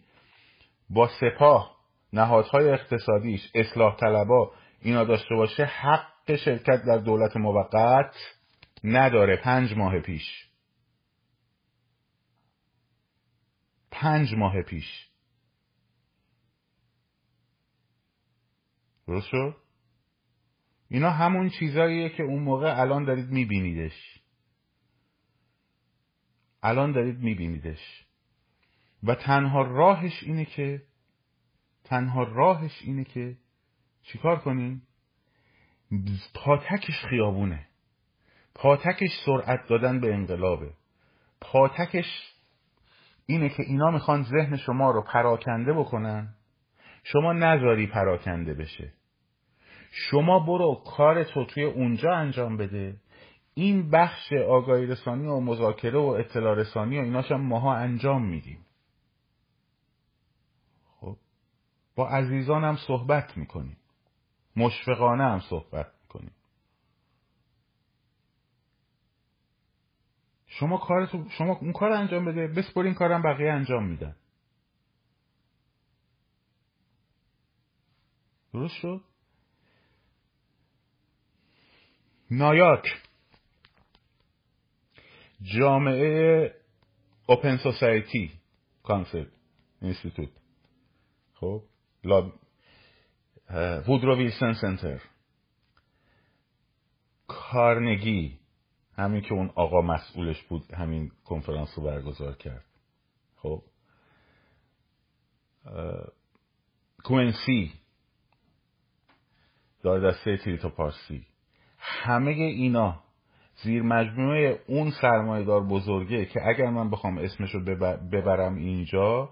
با سپاه نهادهای اقتصادیش اصلاح طلبا اینا داشته باشه حق شرکت در دولت موقت نداره. پنج ماه پیش. پنج ماه پیش. درست شد؟ اینا همون چیزاییه که اون موقع الان دارید میبینیدش. الان دارید میبینیدش. و تنها راهش اینه که تنها راهش اینه که چیکار کنین پاتکش خیابونه. پاتکش سرعت دادن به انقلابه. پاتکش اینه که اینا می‌خوان ذهن شما رو پراکنده بکنن. شما نذاری پراکنده بشه. شما برو کارتو توی اونجا انجام بده. این بخش آگاهی رسانی و مذاکره و اطلاع رسانی و ایناش ماها انجام میدیم. خب با عزیزان هم صحبت می‌کنیم. مشفقانه هم صحبت می‌کنیم. شما کارتو شما اون کار انجام بده بسپر این کارم بقیه انجام میدن. درست شد؟ نایاک. جامعه Open Society Concept Institute خب Woodrow Wilson Center Carnegie همین که اون آقا مسئولش بود همین کنفرانس رو برگزار کرد. خب. Quincy دار دسته تریتا پارسی همه اینا زیر مجموعه اون سرمایه دار بزرگه که اگر من بخوام اسمش رو ببرم اینجا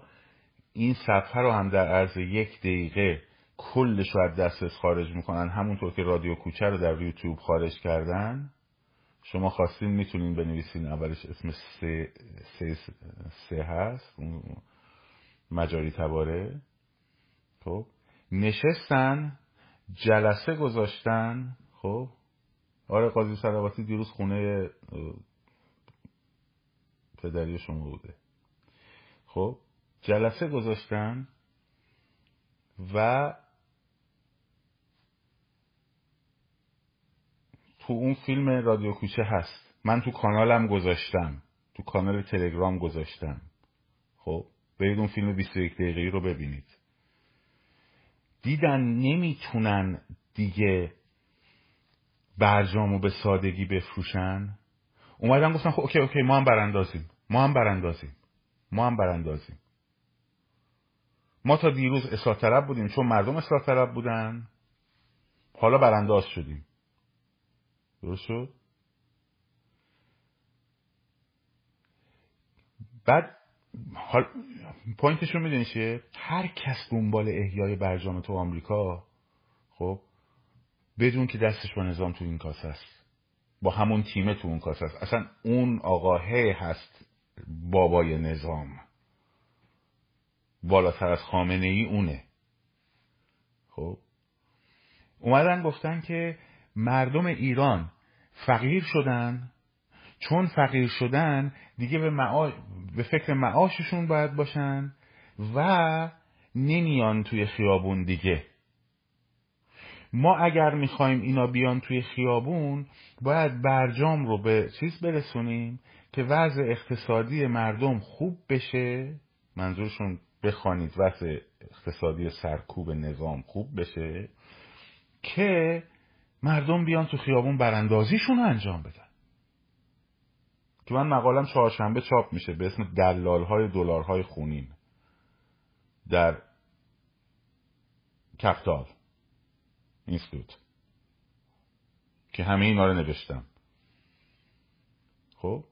این صفحه رو هم در عرض یک دقیقه کلش رو از دسترس خارج می‌کنن. همونطور که رادیو کوچه رو در یوتیوب خارج کردن. شما خواستین می‌تونین بنویسین. اولش اسم سه, سه, سه هست. مجاری تباره. خب. نشستن. جلسه گذاشتن. خب. آره قاضی صلواتی دیروز خونه پدری شما بوده. خب جلسه گذاشتن و تو اون فیلم رادیو کوچه هست. من تو کانالم گذاشتم تو کانال تلگرام گذاشتم. خب برید اون فیلم 21 دقیقه‌ای رو ببینید. دیدن نمی‌تونن دیگه برجامو به سادگی بفروشن؟ اومدن گفتن خب اوکی اوکی ما هم براندازیم. ما هم براندازیم. ما هم براندازیم. ما تا دیروز اصلاح طلب بودیم چون مردم اصلاح طلب بودن. حالا برانداز شدیم. درست شد؟ بعد حال پوینتش رو می‌دونی چیه؟ هر کس دنبال احیای برجام تو آمریکا خب بدون که دستش با نظام تو این کاسه است با همون تیمه تو اون کاسه است اصلا اون آقاهه هست بابای نظام. بالاتر از خامنه ای اونه. خب؟ اومدن گفتن که مردم ایران فقیر شدن. چون فقیر شدن دیگه به, معاش، به فکر معاششون باید باشن و نمیان توی خیابون دیگه. ما اگر می‌خوایم اینا بیان توی خیابون باید برجام رو به چیز برسونیم که وضع اقتصادی مردم خوب بشه. منظورشون بخوانید وضع اقتصادی سرکوب نظام خوب بشه که مردم بیان تو خیابون براندازیشون رو انجام بدن. که من مقالم چهارشنبه چاپ میشه به اسم دلال های دلارهای خونین در کپتال اینستیتوت که همه اینا رو نوشتم. خب؟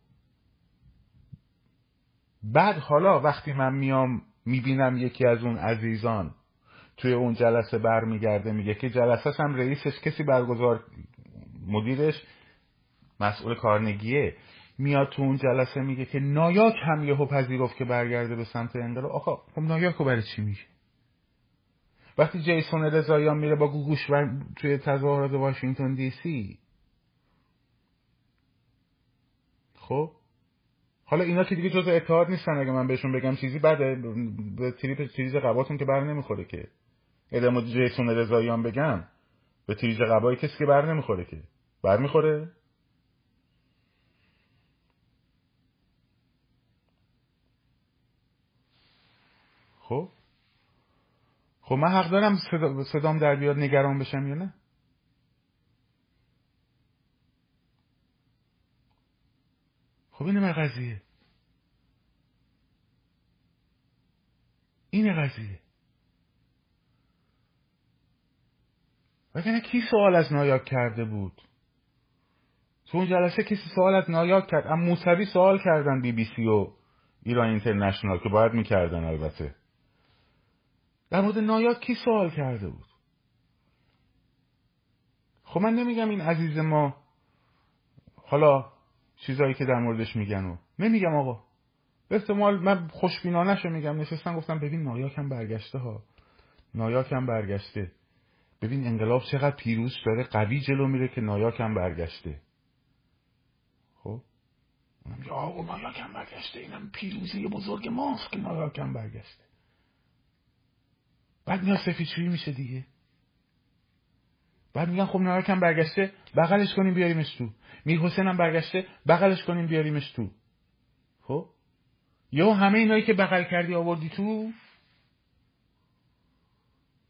بعد حالا وقتی من میام می‌بینم یکی از اون عزیزان توی اون جلسه برمیگرده میگه که جلسه هم رئیسش کسی برگزار مدیرش مسئول کارنگیه. میاد تو اون جلسه میگه که نایاک هم یهو پذیرفت که برگرده به سمت انقلاب آقا خب نایاک رو برای چی میگه؟ وقتی جیسون رضاییان میره با گوگوش و توی تظاهرات واشنگتن دی سی. خب؟ حالا اینا که دیگه جز اتحاد نیستن اگه من بهشون بگم چیزی بعد به تریپ چیز قباتون که بر نمی‌خوره که. ادامه جیسون رضاییان بگم به تیریج قبایی کسی که بر نمی‌خوره که. بر می‌خوره؟ خب؟ خب من حق دارم صدام در بیاد نگران بشم یا نه؟ خب اینه قضیه. این قضیه. وگرنه کی سوال از نایاک کرده بود؟ تو اون جلسه کسی سوال از نایاک کرد؟ اما موسوی سوال کردن بی بی سی و ایران اینترنشنال که باید می‌کردن البته. در مورد نایاک کی سوال کرده بود؟ خب من نمیگم این عزیز ما حالا چیزایی که در موردش میگن و نمیگم آقا. به احتمال من خوشبینانه میگم. نشستم گفتم ببین نایاکم برگشته ها. نایاکم برگشته. ببین انقلاب چقدر پیروز داره قوی جلو میره که نایاکم برگشته. خب؟ اونم آقا نایاکم برگشته. اینم پیروزی بزرگ ماست که نایاکم برگشته. بعد میاد سفیدشویی میشه دیگه. بعد میگن خب نایاکم برگشته بغلش کنیم بیاریمش تو میر حسین هم برگشته بغلش کنیم بیاریمش تو خب؟ یا همه اینایی که بغل کردی آوردی تو؟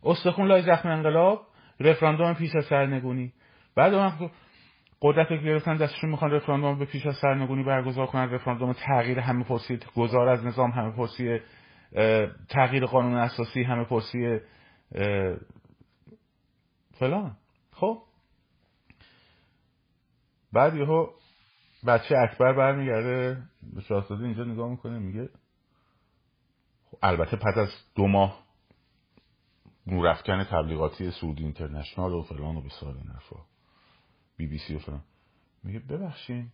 استخون لای زخم انقلاب رفراندوم پیش از سرنگونی. بعد هم قدرت رو گرفتن دستشون می‌خوان رفراندوم به پیش از سرنگونی برگزار کنن رفراندوم تغییر همه پرسی گذار از نظام همه پرسی تغییر قانون اساسی همه پرسی فلان. خب. بعد یهو بچه اکبر برمیگرده به شاهزاده اینجا نگاه می‌کنه میگه خب البته پس از دو ماه نورافکن تبلیغاتی سعودی اینترنشنال و فلان و بسار این بی بی سی و فلان. میگه ببخشین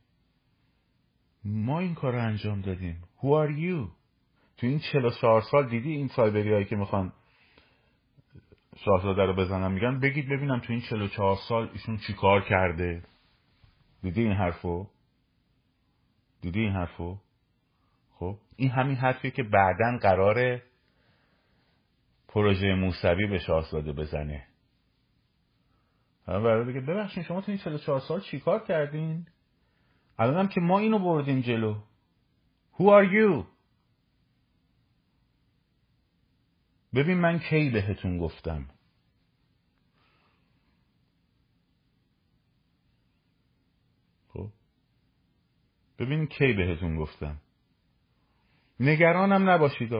ما این کار رو انجام دادیم. Who are you? تو این 44 سال دیدی این سایبری هایی که می‌خوان شاهزاده رو بزنم میگن بگید ببینم تو این 44 سال ایشون چی کار کرده. دیدی این حرفو؟ دیدی این حرفو؟ خب این همین حرفیه که بعدا قراره پروژه موسوی به شاهزاده بزنه. برای دیگه ببخشین شما تو این 44 سال چیکار کردین؟ الانم که ما اینو بردیم جلو. Who are you? ببین من کی بهتون گفتم؟ خب. ببین کی بهتون گفتم؟ نگرانم نباشید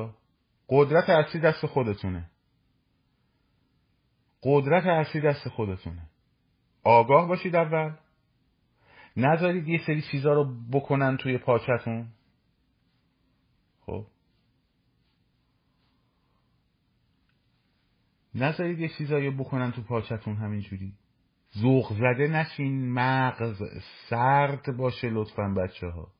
قدرت اصلی دست خودتونه. قدرت اصلی دست خودتونه. آگاه باشید اول. نذارید یه سری چیزا رو بکنن توی پاچتون. خب. نذارید یه چیزایی بکنن تو پاچتون همینجوری. ذوق زده نشین مغز سرد باشه لطفا بچه ها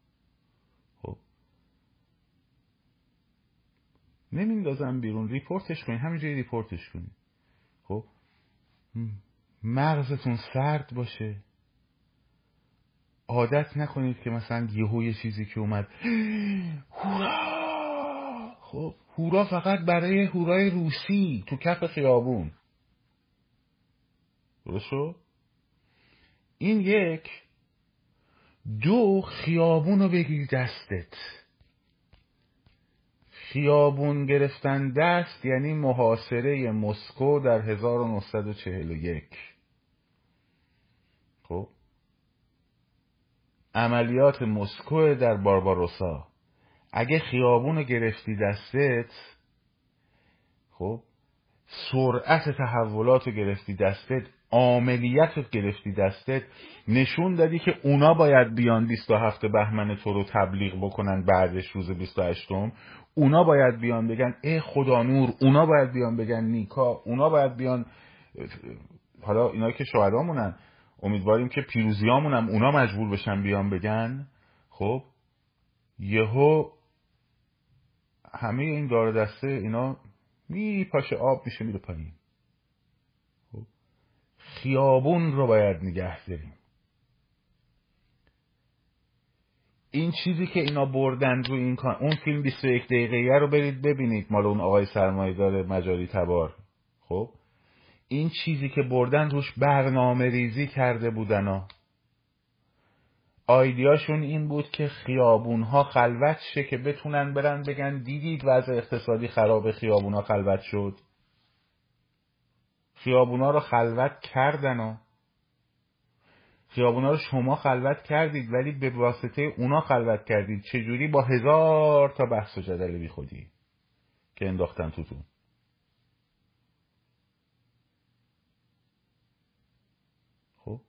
نمیندازم بیرون ریپورتش کنید همینجوری ریپورتش کنید خب. مغزتون سرد باشه. عادت نکنید که مثلا یهو یه چیزی که اومد خب. هورا فقط برای هورای روسی تو کف خیابون. درست این یک. دو خیابون رو بگیر دستت. خیابون گرفتن دست یعنی محاصره مسکو در 1941 خب. عملیات مسکو در بارباروسا. اگه خیابون گرفتی دستت خب سرعت تحولات رو گرفتی دستت عملیت رو گرفتی دستت نشون دادی که اونا باید بیان 27 بهمن تو رو تبلیغ بکنن بعدش روز 28 اونا باید بیان بگن ای خدا نور اونا باید بیان بگن نیکا اونا باید بیان حالا اینا که شهدامونن. امیدواریم که پیروزیامونم اونا مجبور بشن بیان بگن. خب یهو همه این دار دسته اینا می پاشه آب میشه میره پایین. خب. خیابون رو باید نگه داریم. این چیزی که اینا بردن رو این کان اون فیلم 21 دقیقه رو برید ببینید. مال اون آقای سرمایه داره مجاری تبار. خب. این چیزی که بردن روش برنامه ریزی کرده بودن ها. آیدیاشون این بود که خیابونها خلوت شه که بتونن برن بگن دیدید وضع اقتصادی خراب خیابونها خلوت شد. خیابونا رو خلوت کردن ها خیابونا رو شما خلوت کردید ولی به واسطه اونا خلوت کردید. چجوری با هزار تا بحث و جدل بی خودی که انداختن توتون خب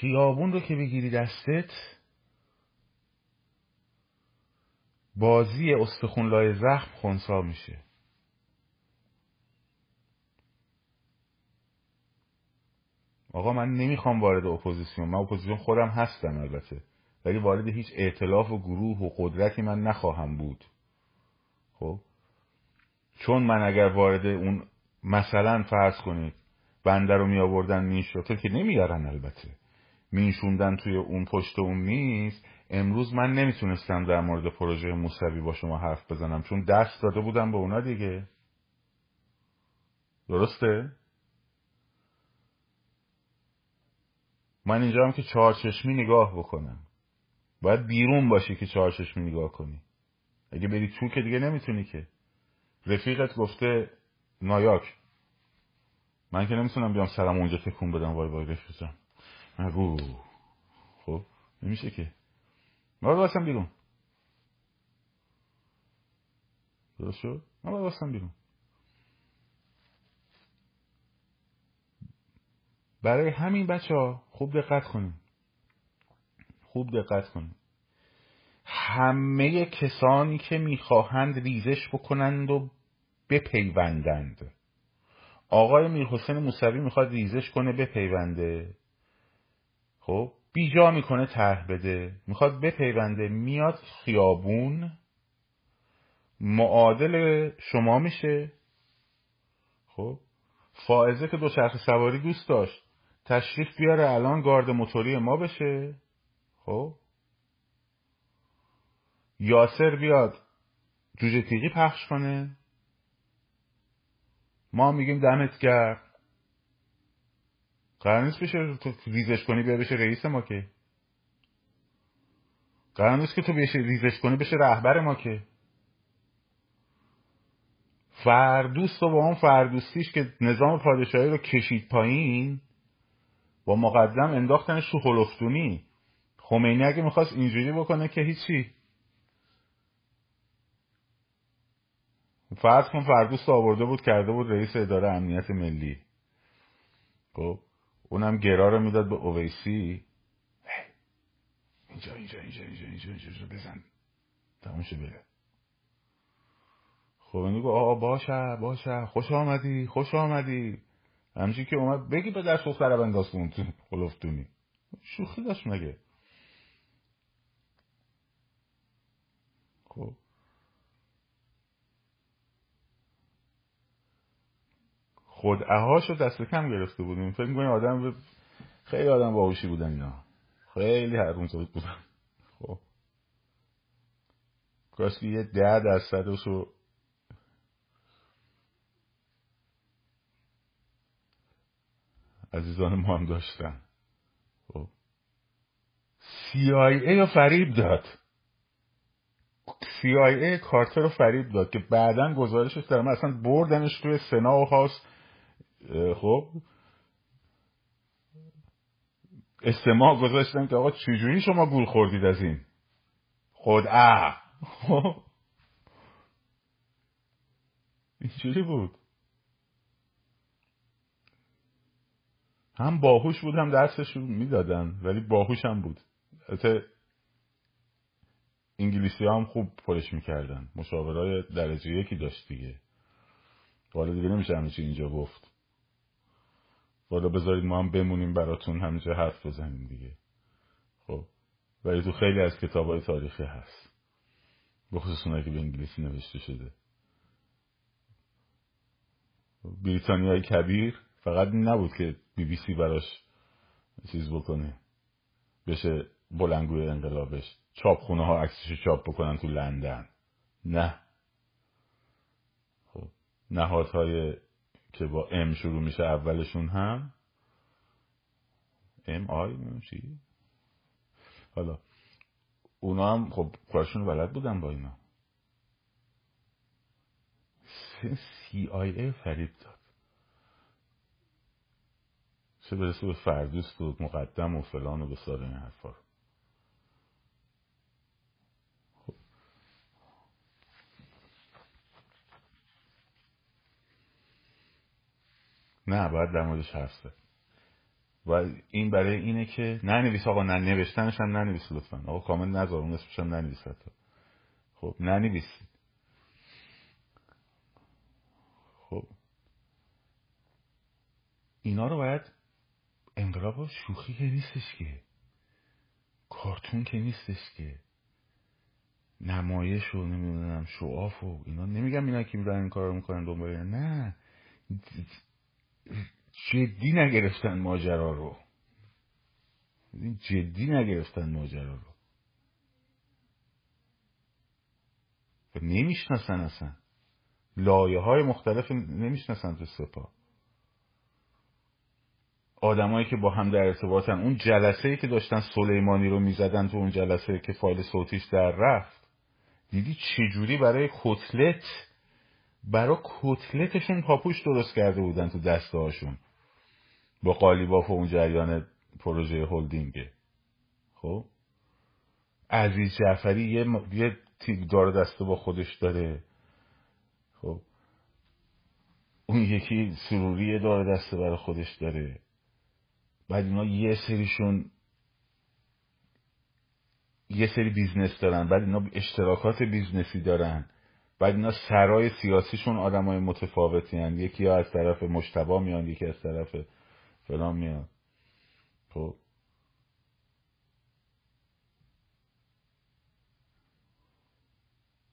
خیابون رو که بگیری دستت بازی استخون لای زخم خونسا میشه. آقا من نمی‌خوام وارد اپوزیسیون من اپوزیسیون خودم هستم البته ولی وارد هیچ ائتلاف و گروه و قدرتی من نخواهم بود. خب؟ چون من اگر وارد اون مثلا فرض کنید بنده رو می آوردن میشوتل که نمیارن البته. میشوندن توی اون پشت اون میز امروز من نمی‌تونستم در مورد پروژه موسوی با شما حرف بزنم چون دست داده بودم به اونا دیگه. درسته؟ من اینجا هم که چهارچشمی نگاه بکنم. باید بیرون باشی که چهارچشمی نگاه کنی. اگه بری تو که دیگه نمی‌تونی که. رفیقت گفته نایاک. من که نمی‌تونم بیام سرم اونجا تکون بدم. وای وای رفیقم نگو خب نمیشه که. من باید بیرون. درست شد؟ من باید بیرون. برای همین بچه ها خوب دقت کنید خوب دقت کنید همه کسانی که می‌خواهند ریزش بکنند و بپیوندند. آقای میرحسین موسوی می‌خواد ریزش کنه بپیونده. خب بیجا می‌کنه طرح بده. می‌خواد بپیونده میاد خیابون. معادل شما میشه. خب فائزه که دوچرخه سواری دوست داشت تشریف بیاره الان گارد موتوری ما بشه. خب یاسر بیاد جوجه تیغی پخش کنه. ما میگیم دمت گرد قرار نیست بشه ریزش کنی بیا بشه رئیس ما که. قرار نیست که تو بشه ریزش کنی بشه رهبر ما که. فردوست و با اون فردوستیش که نظام پادشاهی رو کشید پایین با مقدم انداختنش تو خلفتونی خمینی اگه می‌خواست اینجوری بکنه که هیچی. فرض کن فردوست آورده بود کرده بود رئیس اداره امنیت ملی. خب؟ اونم گرا رو می‌داد به اویسی اینجا اینجا اینجا اینجا اینجا اینجا, اینجا بزن. تموشه بره. خب اینو گفت باشه باشه. خوش آمدی خوش آمدی. همچی که اومد بگی به دست دختر بنداز تو خلفتونی شوخی داشت مگه خب خود اهاشو دست کم گرفته بودیم. فکر می‌کنی آدم خیلی آدم باهوشی بودن اینا. خیلی هرون زود بودن. خب. کاش که یه ده درصدشو عزیزان ما هم داشتن. خب. CIA رو فریب داد. CIA کارتر رو فریب داد که بعدا گزارشش در اصلا بردنش توی سنا و هاست. خب استماع گذاشتن که آقا چجوری شما گول خوردید از این؟ خود اه. خب. اینجوری بود. هم باهوش بود هم درسش می‌دادن ولی باهوش هم بود. البته انگلیسی هم خوب پرش می‌کردن. مشاورای درجه یکی داشت دیگه. حالا دیگه نمیشه همه اینجا گفت. حالا بذارید ما هم بمونیم براتون همینجا حرف بزنیم دیگه. خب. ولی تو خیلی از کتاب های تاریخی هست. بخصوص اونایی که به انگلیسی نوشته شده. بریتانیای کبیر فقط نبود که بی بی سی براش چیز بکنه. بشه بلنگوی انقلابش. چاپخونه ها عکسش چاپ بکنن تو لندن. نه. نهادهای که با ام شروع میشه اولشون هم. ام آی چی. حالا اونا هم خب کارشون بلد بودن با اینا. سی آی ای فرید داد. چه برسه به فردوست و مقدم و فلان و بسار این حرفا خب. نه باید در موردش حرف زد. و این برای اینه که ننویس آقا نه نوشتنش هم ننویس لطفا. آقا کامل نذار اون اسمش هم ننویس خب ننویس. خب. اینا رو باید انقلاب شوخی که نیستش که. کارتون که نیستش که. نمایش و نمی‌دونم شعاف و اینا. نمیگم اینا که میرن این کار رو می‌کنن دنبال نه. جدی نگرفتن ماجرا رو. جدی نگرفتن ماجرا رو. و نمی‌شناسن اصلا. لایه های مختلف نمی‌شناسن تو سپاه. آدمایی که با هم در ارتباطن اون جلسه ای که داشتن سلیمانی رو می‌زدن تو اون جلسه که فایل صوتیش در رفت دیدی چجوری برای کتلت برای کتلتشون پاپوش درست کرده بودن تو دسته هاشون با قالیباف و اون جریان پروژه هلدینگه. خب؟ عزیز جعفری یه, یه دار دسته با خودش داره. خب؟ اون یکی سروری دار دسته برای خودش داره. بعد اینا یه سریشون یه سری business دارن. بعد اینا اشتراکات business ی دارن. بعد اینا سرای سیاسیشون آدم های متفاوتی هن. یکی ها از طرف مشتبا میان یکی از طرف فلان میاد خب.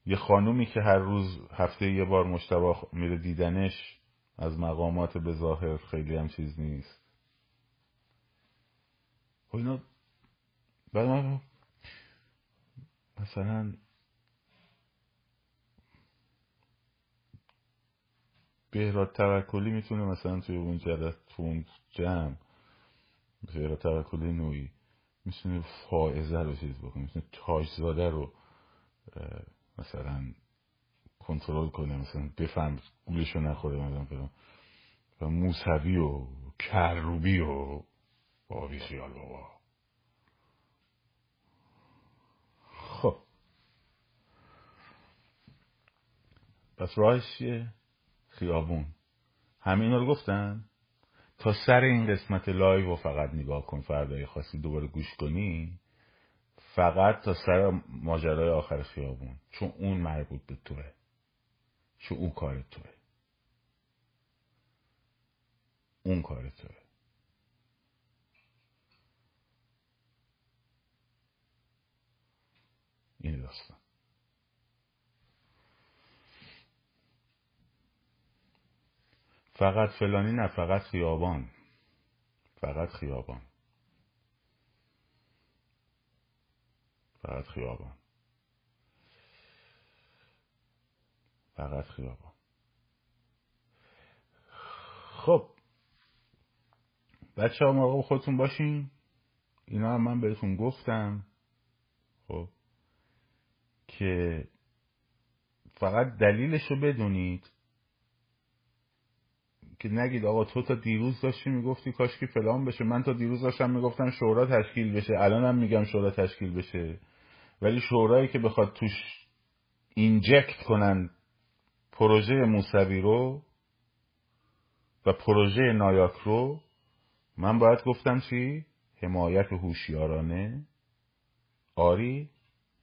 یه خانومی که هر روز هفته یه بار مشتبه میره دیدنش از مقامات به ظاهر خیلی هم چیز نیست. خب اینا مثلا بهراد توکلی می‌تونه مثلا توی اون جلس تو جمع بهراد توکلی نوعی می‌تونه فائزه رو چیز بکنه می‌تونه تاجزاده رو مثلا کنترل کنه مثلا بفهم گولشو نخوره مثلا و موسوی و کروبی و بابا بی خیال بابا. خب. پس راهش چیه؟ خیابون. همین رو گفتن؟ تا سر این قسمت live و فقط نگاه کن فردا خواستی دوباره گوش کنی فقط تا سر ماجرای آخر خیابون چون اون مربوط به توئه. چون اون کار توئه. اون کار توه. این داستان. فقط فلانی نه فقط خیابان. فقط خیابان. فقط خیابان. فقط خیابان. خب. بچه ها موقع خودتون باشین. اینا هم من بهتون گفتم. خب. که فقط دلیلش رو بدونید. که نگید آقا تو تا دیروز داشتی می‌گفتی کاش که فلان بشه. من تا دیروز داشتم می‌گفتم شورا تشکیل بشه. الانم میگم شورا تشکیل بشه. ولی شورایی که بخواد توش اینجکت کنن پروژه موسوی رو و پروژه نایاک رو من باید گفتم چی؟ حمایت هوشیارانه. آری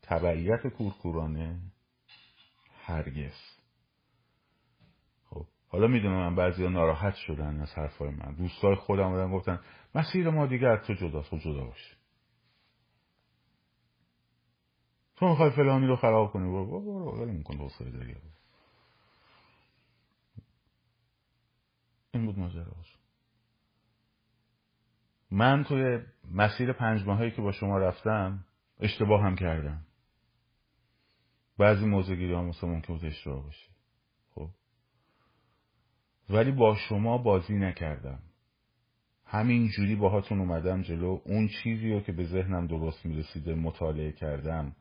تبعیت کورکورانه. هرگز. حالا می‌دونم من بعضی ناراحت شدن از حرفای من. دوستای خودم بودن گفتن مسیر ما دیگه از تو جداست تو جدا باشه تو می‌خوای فلانی رو خراب کنی؟ برو برو برو میکن حوصله داری این بود ماجراش. من توی مسیر پنج ماهایی که با شما رفتم اشتباه هم کردم. بعضی موضوع گیری هم مثلا ممکن بود اشتباه باشه. ولی با شما بازی نکردم. همین جوری باهاتون اومدم جلو. اون چیزی رو که به ذهنم درست می‌رسیده مطالعه کردم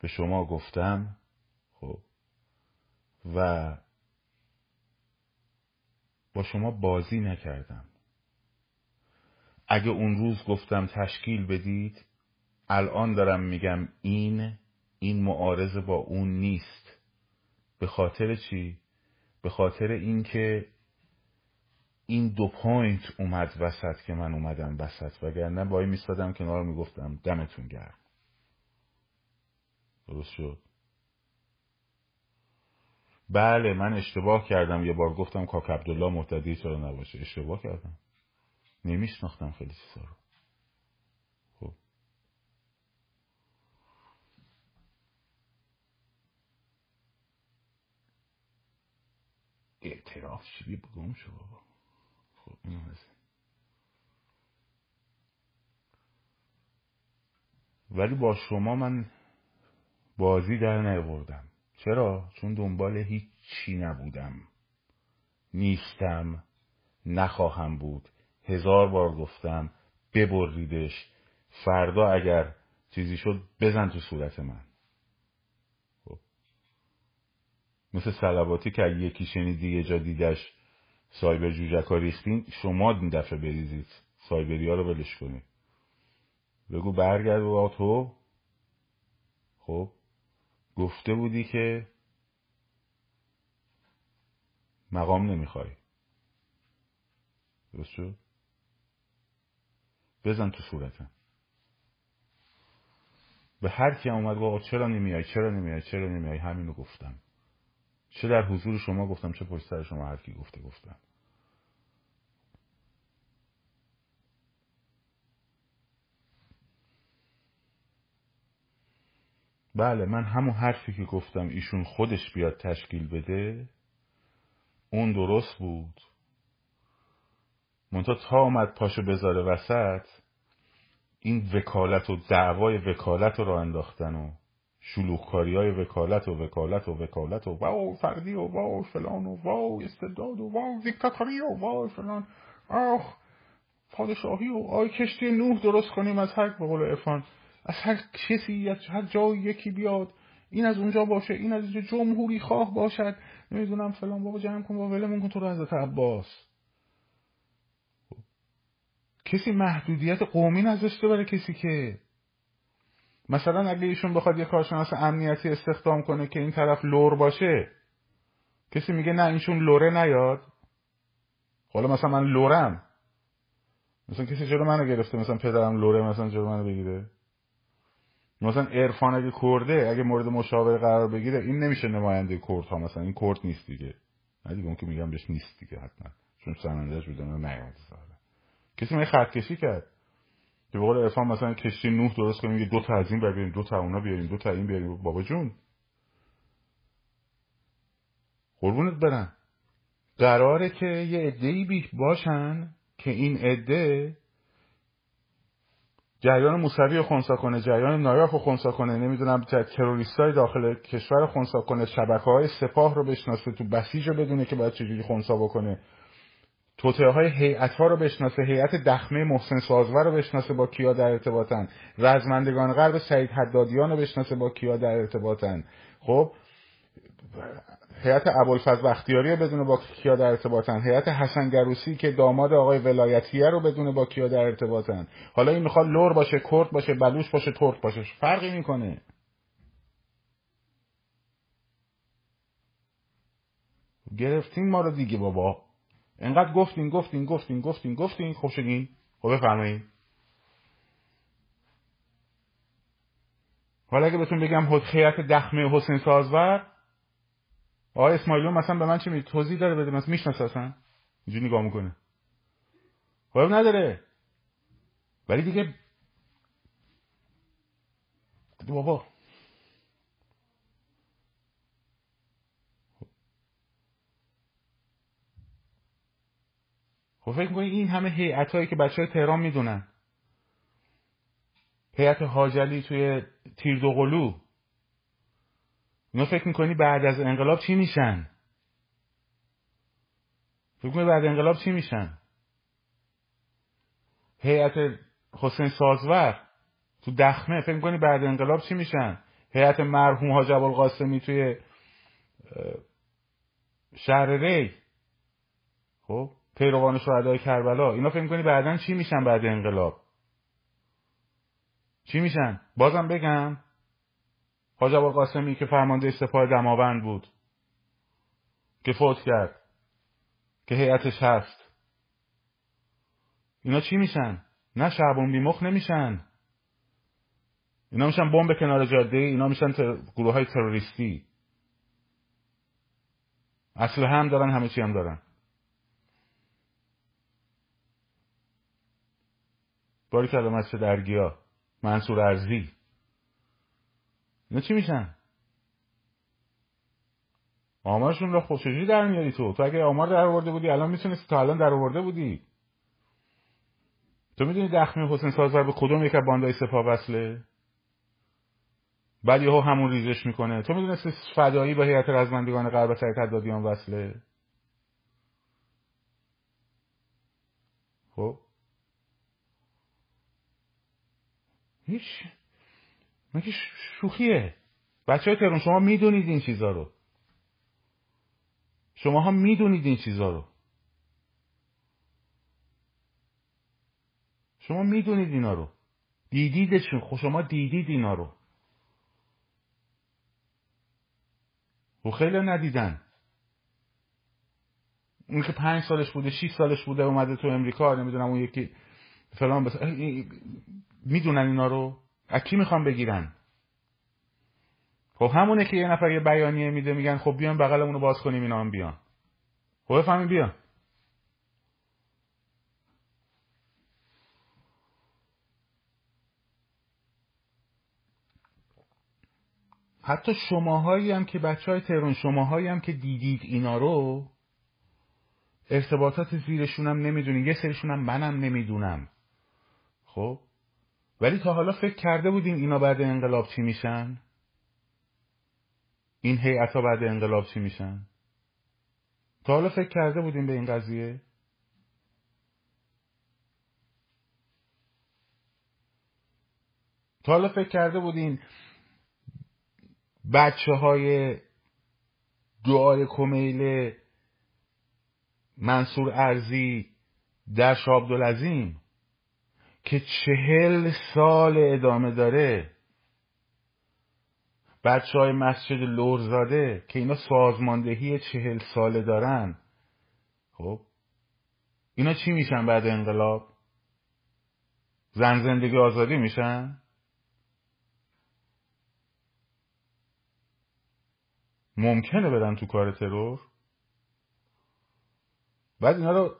به شما گفتم خب و با شما بازی نکردم. اگه اون روز گفتم تشکیل بدید الان دارم میگم این این معارض با اون نیست. به خاطر چی؟ به خاطر اینکه این دو پوینت اومد وسط که من اومدم وسط وگرنه بایی میستادم کنار می‌گفتم دمتون گرم. درست شد. بله من اشتباه کردم. یه بار گفتم کاک عبدالله محتدی چرا نباشه؟ اشتباه کردم. نمیشناختم خیلی چیزا رو خب اعتراف چی بگم شو بابا. خب اینو ولی با شما من بازی در نیاوردم. چرا؟ چون دنبال هیچی نبودم. نیستم. نخواهم بود. هزار بار گفتم ببریدش. فردا اگر چیزی شد بزن تو صورت من خب. مثل سلواتی که یکی شنیدی یه جا دیدش سایبر جوجکا ریختین شما این دفعه بریزید. سایبری ها رو ولش کنید بگو برگرد و تو خب. گفته بودی که مقام نمی‌خوای. درست شد؟ بزن تو صورتم. به هر کی اومد گفت چرا نمیای؟ چرا نمیای؟ چرا نمیای؟ همینو گفتم. چه در حضور شما گفتم چه پشت سر شما هر کی گفته گفتم. بله من همون حرفی که گفتم ایشون خودش بیاد تشکیل بده اون درست بود. منتها تا آمد پاشو بذاره وسط این وکالت و دعوای وکالت رو راه انداختن و شلوغکاری های وکالت و وکالت و وکالت و وای فردی و وای فلان و وای استبداد و وای دیکتاتوری و وای فلان. آخ پادشاهی و آی کشتی نوح درست کنیم از هر به قول از هر کسی از هر جای یکی بیاد. این از اونجا باشه این از اینجا جمهوری خواه باشد. نمی‌دونم فلان بابا جمع کن بابا ولمون کن تو رو حضرت عباس. کسی محدودیت قومی نذاشته برای کسی که مثلا اگه ایشون بخواد یه کارشناس امنیتی استخدام کنه که این طرف لور باشه کسی میگه نه اینشون لوره نیاد. حالا مثلا من لورم. مثلا کسی جلو منو گرفته مثلا پدرم لوره مثلا جلو منو بگیره. مثلا عرفان اگه کرده اگه مورد مشاوره قرار بگیره این نمیشه نماینده کرد ها مثلا این کرد نیست دیگه. نه دیگه اون که میگم بهش نیست دیگه حتما. چون سنندهش بدون نیومده کسی می خط کشی کرد. که به قول مثلا کشتی نوح درست کنیم دو تا از این بیاریم دو تا اونا بیاریم دو تا این بیاریم. بابا جون. قربونت برن قراره که یه عده‌ای بی باشن که این عده جریان موسوی رو خونسا کنه جریان نایاک رو خونسا کنه. نمی‌دونم تروریست های داخل کشور خونسا کنه شبکه های سپاه رو بشناسه تو بسیج رو بدونه که باید چجوری خونسا بکنه. توطعه های هیئت ها رو بشناسه هیئت دخمه محسن سازور رو بشناسه با کیا در ارتباطن. رزمندگان غرب سعید حدادیان رو بشناسه با کیا در ارتباطن. خب هیئت ابوالفضل بختیاری رو بدونه با کیا در ارتباطن. هیئت حسن گروسی که داماد آقای ولایتیه رو بدونه با کیا در ارتباطن. حالا این می‌خواد لور باشه کرد باشه بلوش باشه ترک باشه. فرقی می‌کنه. گرفتین ما رو دیگه بابا. انقدر گفتین گفتین گفتین گفتین گفتین. خوب شدین خب بفرمایید حالا اگه بهتون بگم خیات دخمه حسین سازور آقای اسماعیلون مثلا به من چه می توضیح داره بده. مثلا می‌شناسه اصلا. اینجوری نگاه می‌کنه. خب نداره. ولی دیگه بابا. خب فکر می‌کنی این همه هیئت هایی که بچه های تهران می‌دونن؟ هیئت حاجلی توی تیر دوقلو اینا فکر می‌کنی بعد از انقلاب چی میشن؟ فکر بعد انقلاب چی میشن؟ هیئت حسین سازور تو دخمه فکر کنی بعد انقلاب چی میشن؟ هیئت مرحوم حاج قاسمی توی شهر ری. خب؟ پیروان شهدای کربلا. اینا فکر کنی بعدا چی میشن بعد انقلاب؟ چی میشن؟ بازم بگم. حاج قاسمی که فرمانده سپاه دماوند بود که فوت کرد که هیئتش هست. اینا چی میشن؟ نه شعبون بیمخ نمیشن. اینا میشن بمب کنار جاده اینا میشن گروه های تروریستی. اصل هم دارن همه چی هم دارن. باری کلا مسجد درگیا منصور ارزی. اینا چی میشن؟ آمارشون رو خوشجوری در میاری تو. تو اگه آمار در آورده بودی الان می‌تونستی تا الان در آورده بودی. تو می‌دونی دخمی حسین سازور به کدوم یک باندای سپاه وصله؟ بعد یهو همون ریزش می‌کنه. تو می‌دونستی فدایی با هیئت رزمندگان غرب سعید دادیان وصله؟ خب؟ هیچ مگه شوخیه. بچه های ترون شما می‌دونید این چیزا رو. شما ها می‌دونید این چیزا رو. شما می‌دونید اینا رو. دیدیدشون خب شما دیدید اینا رو. و خیلی ندیدن. اون که پنج سالش بوده شیش سالش بوده اومده تو امریکا نمی‌دونم اون یکی فلان بس می‌دونن اینا رو از کی می‌خوان بگیرن. خب همونه که یه نفر یه بیانیه میده میگن خب بیان بغلمون رو باز کنیم اینا هم بیان. خب بفهمین بیان. حتی شماهایی هم که بچه های تهران شماهایی هم که دیدید اینا رو ارتباطات زیرشون هم نمی‌دونین یه سریشون هم منم نمی‌دونم. خب؟ ولی تا حالا فکر کرده بودین اینا بعد انقلاب چی میشن؟ این هیئت ها بعد انقلاب چی میشن؟ تا حالا فکر کرده بودین به این قضیه؟ تا حالا فکر کرده بودین بچه های دعای کمیل منصور ارزی در شابدالعظیم که چهل سال ادامه داره. بچه های مسجد لورزاده که اینا سازماندهی چهل ساله دارن. خب اینا چی میشن بعد انقلاب؟ زن زندگی آزادی میشن؟ ممکنه بدن تو کار ترور؟ بعد اینا رو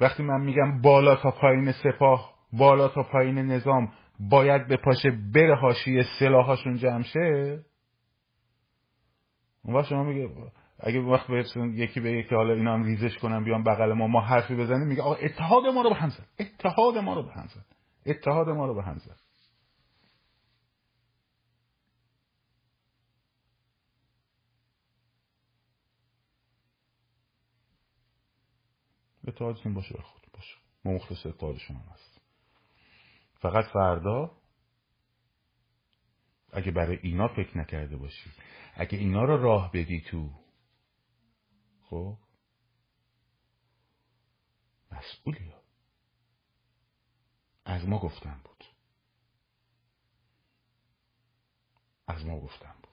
وقتی من میگم بالا تا پایین سپاه بالا تا پایین نظام باید به پاشه بره هاشی سلاحاشون جمع شه اون وقت شما میگه اگه وقت یکی به که حالا اینا هم ریزش کنن بیان بغل ما ما حرفی بزنیم میگه آقا اتحاد ما رو به هم زد اتحاد ما رو به هم زد اتحاد ما رو به هم زد. اتحادتون باشه به خود باشه. ما مخلص اتحاد شما هست. فقط فردا اگه برای اینا فکر نکرده باشی اگه اینا رو راه بدی تو خب؟ مسئولی ها. از ما گفتن بود. از ما گفتن بود.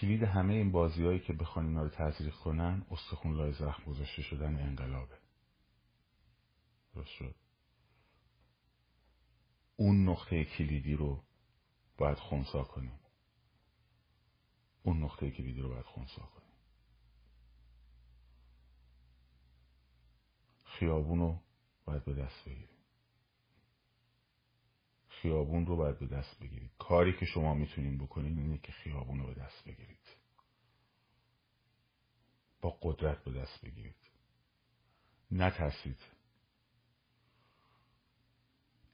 کلید همه این بازیهایی که بخوان اینا رو تزریق کنن استخون لای زخم گذاشته شدن انقلابه. درست شد. اون نقطه کلیدی رو باید خونسا کنیم. اون نقطه کلیدی رو باید خونسا کنیم. خیابون رو باید به دست بگیریم. خیابون رو باید به دست بگیرید. کاری که شما می‌تونین بکنین اینه که خیابون رو به دست بگیرید. با قدرت به دست بگیرید. نترسید.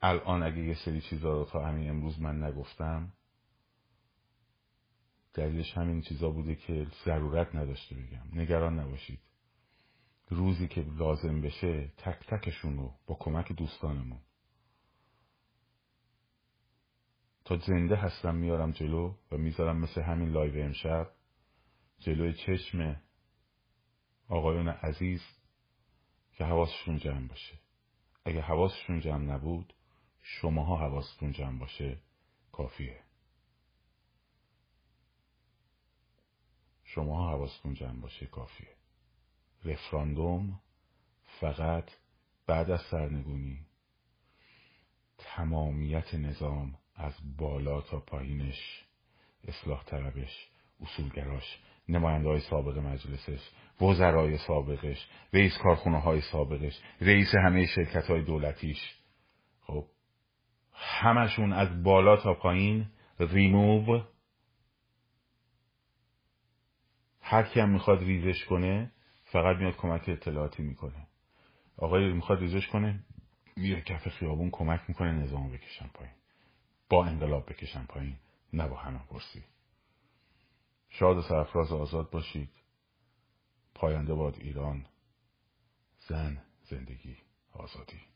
الان اگه یه سری چیزا رو تا همین امروز من نگفتم دلیلش همین چیزا بوده که ضرورت نداشته بگم. نگران نباشید. روزی که لازم بشه تک تکشون رو با کمک دوستانمون تا زنده هستم میارم جلو و می‌ذارم مثل همین live امشب جلوی چشم آقایون عزیز که حواسشون جمع باشه. اگه حواسشون جمع نبود شماها حواستون جمع باشه. کافیه. شماها حواستون جمع باشه. کافیه. رفراندوم فقط بعد از سرنگونی تمامیت نظام از بالا تا پایینش اصلاح طلبش اصولگراش نماینده های سابق مجلسش وزرای سابقش رئیس کارخونه های سابقش رئیس همه شرکت های دولتیش. خب همشون از بالا تا پایین ریموو هر کی هم می‌خواد ریزش کنه فقط میاد کمک اطلاعاتی می‌کنه. آقای می‌خواد ریزش کنه میره کف خیابون کمک می‌کنه نظام بکشن پایین. با انقلاب بکشن پایین نه با همه پرسی. شاد و سرفراز آزاد باشید. پاینده باد ایران زن زندگی آزادی.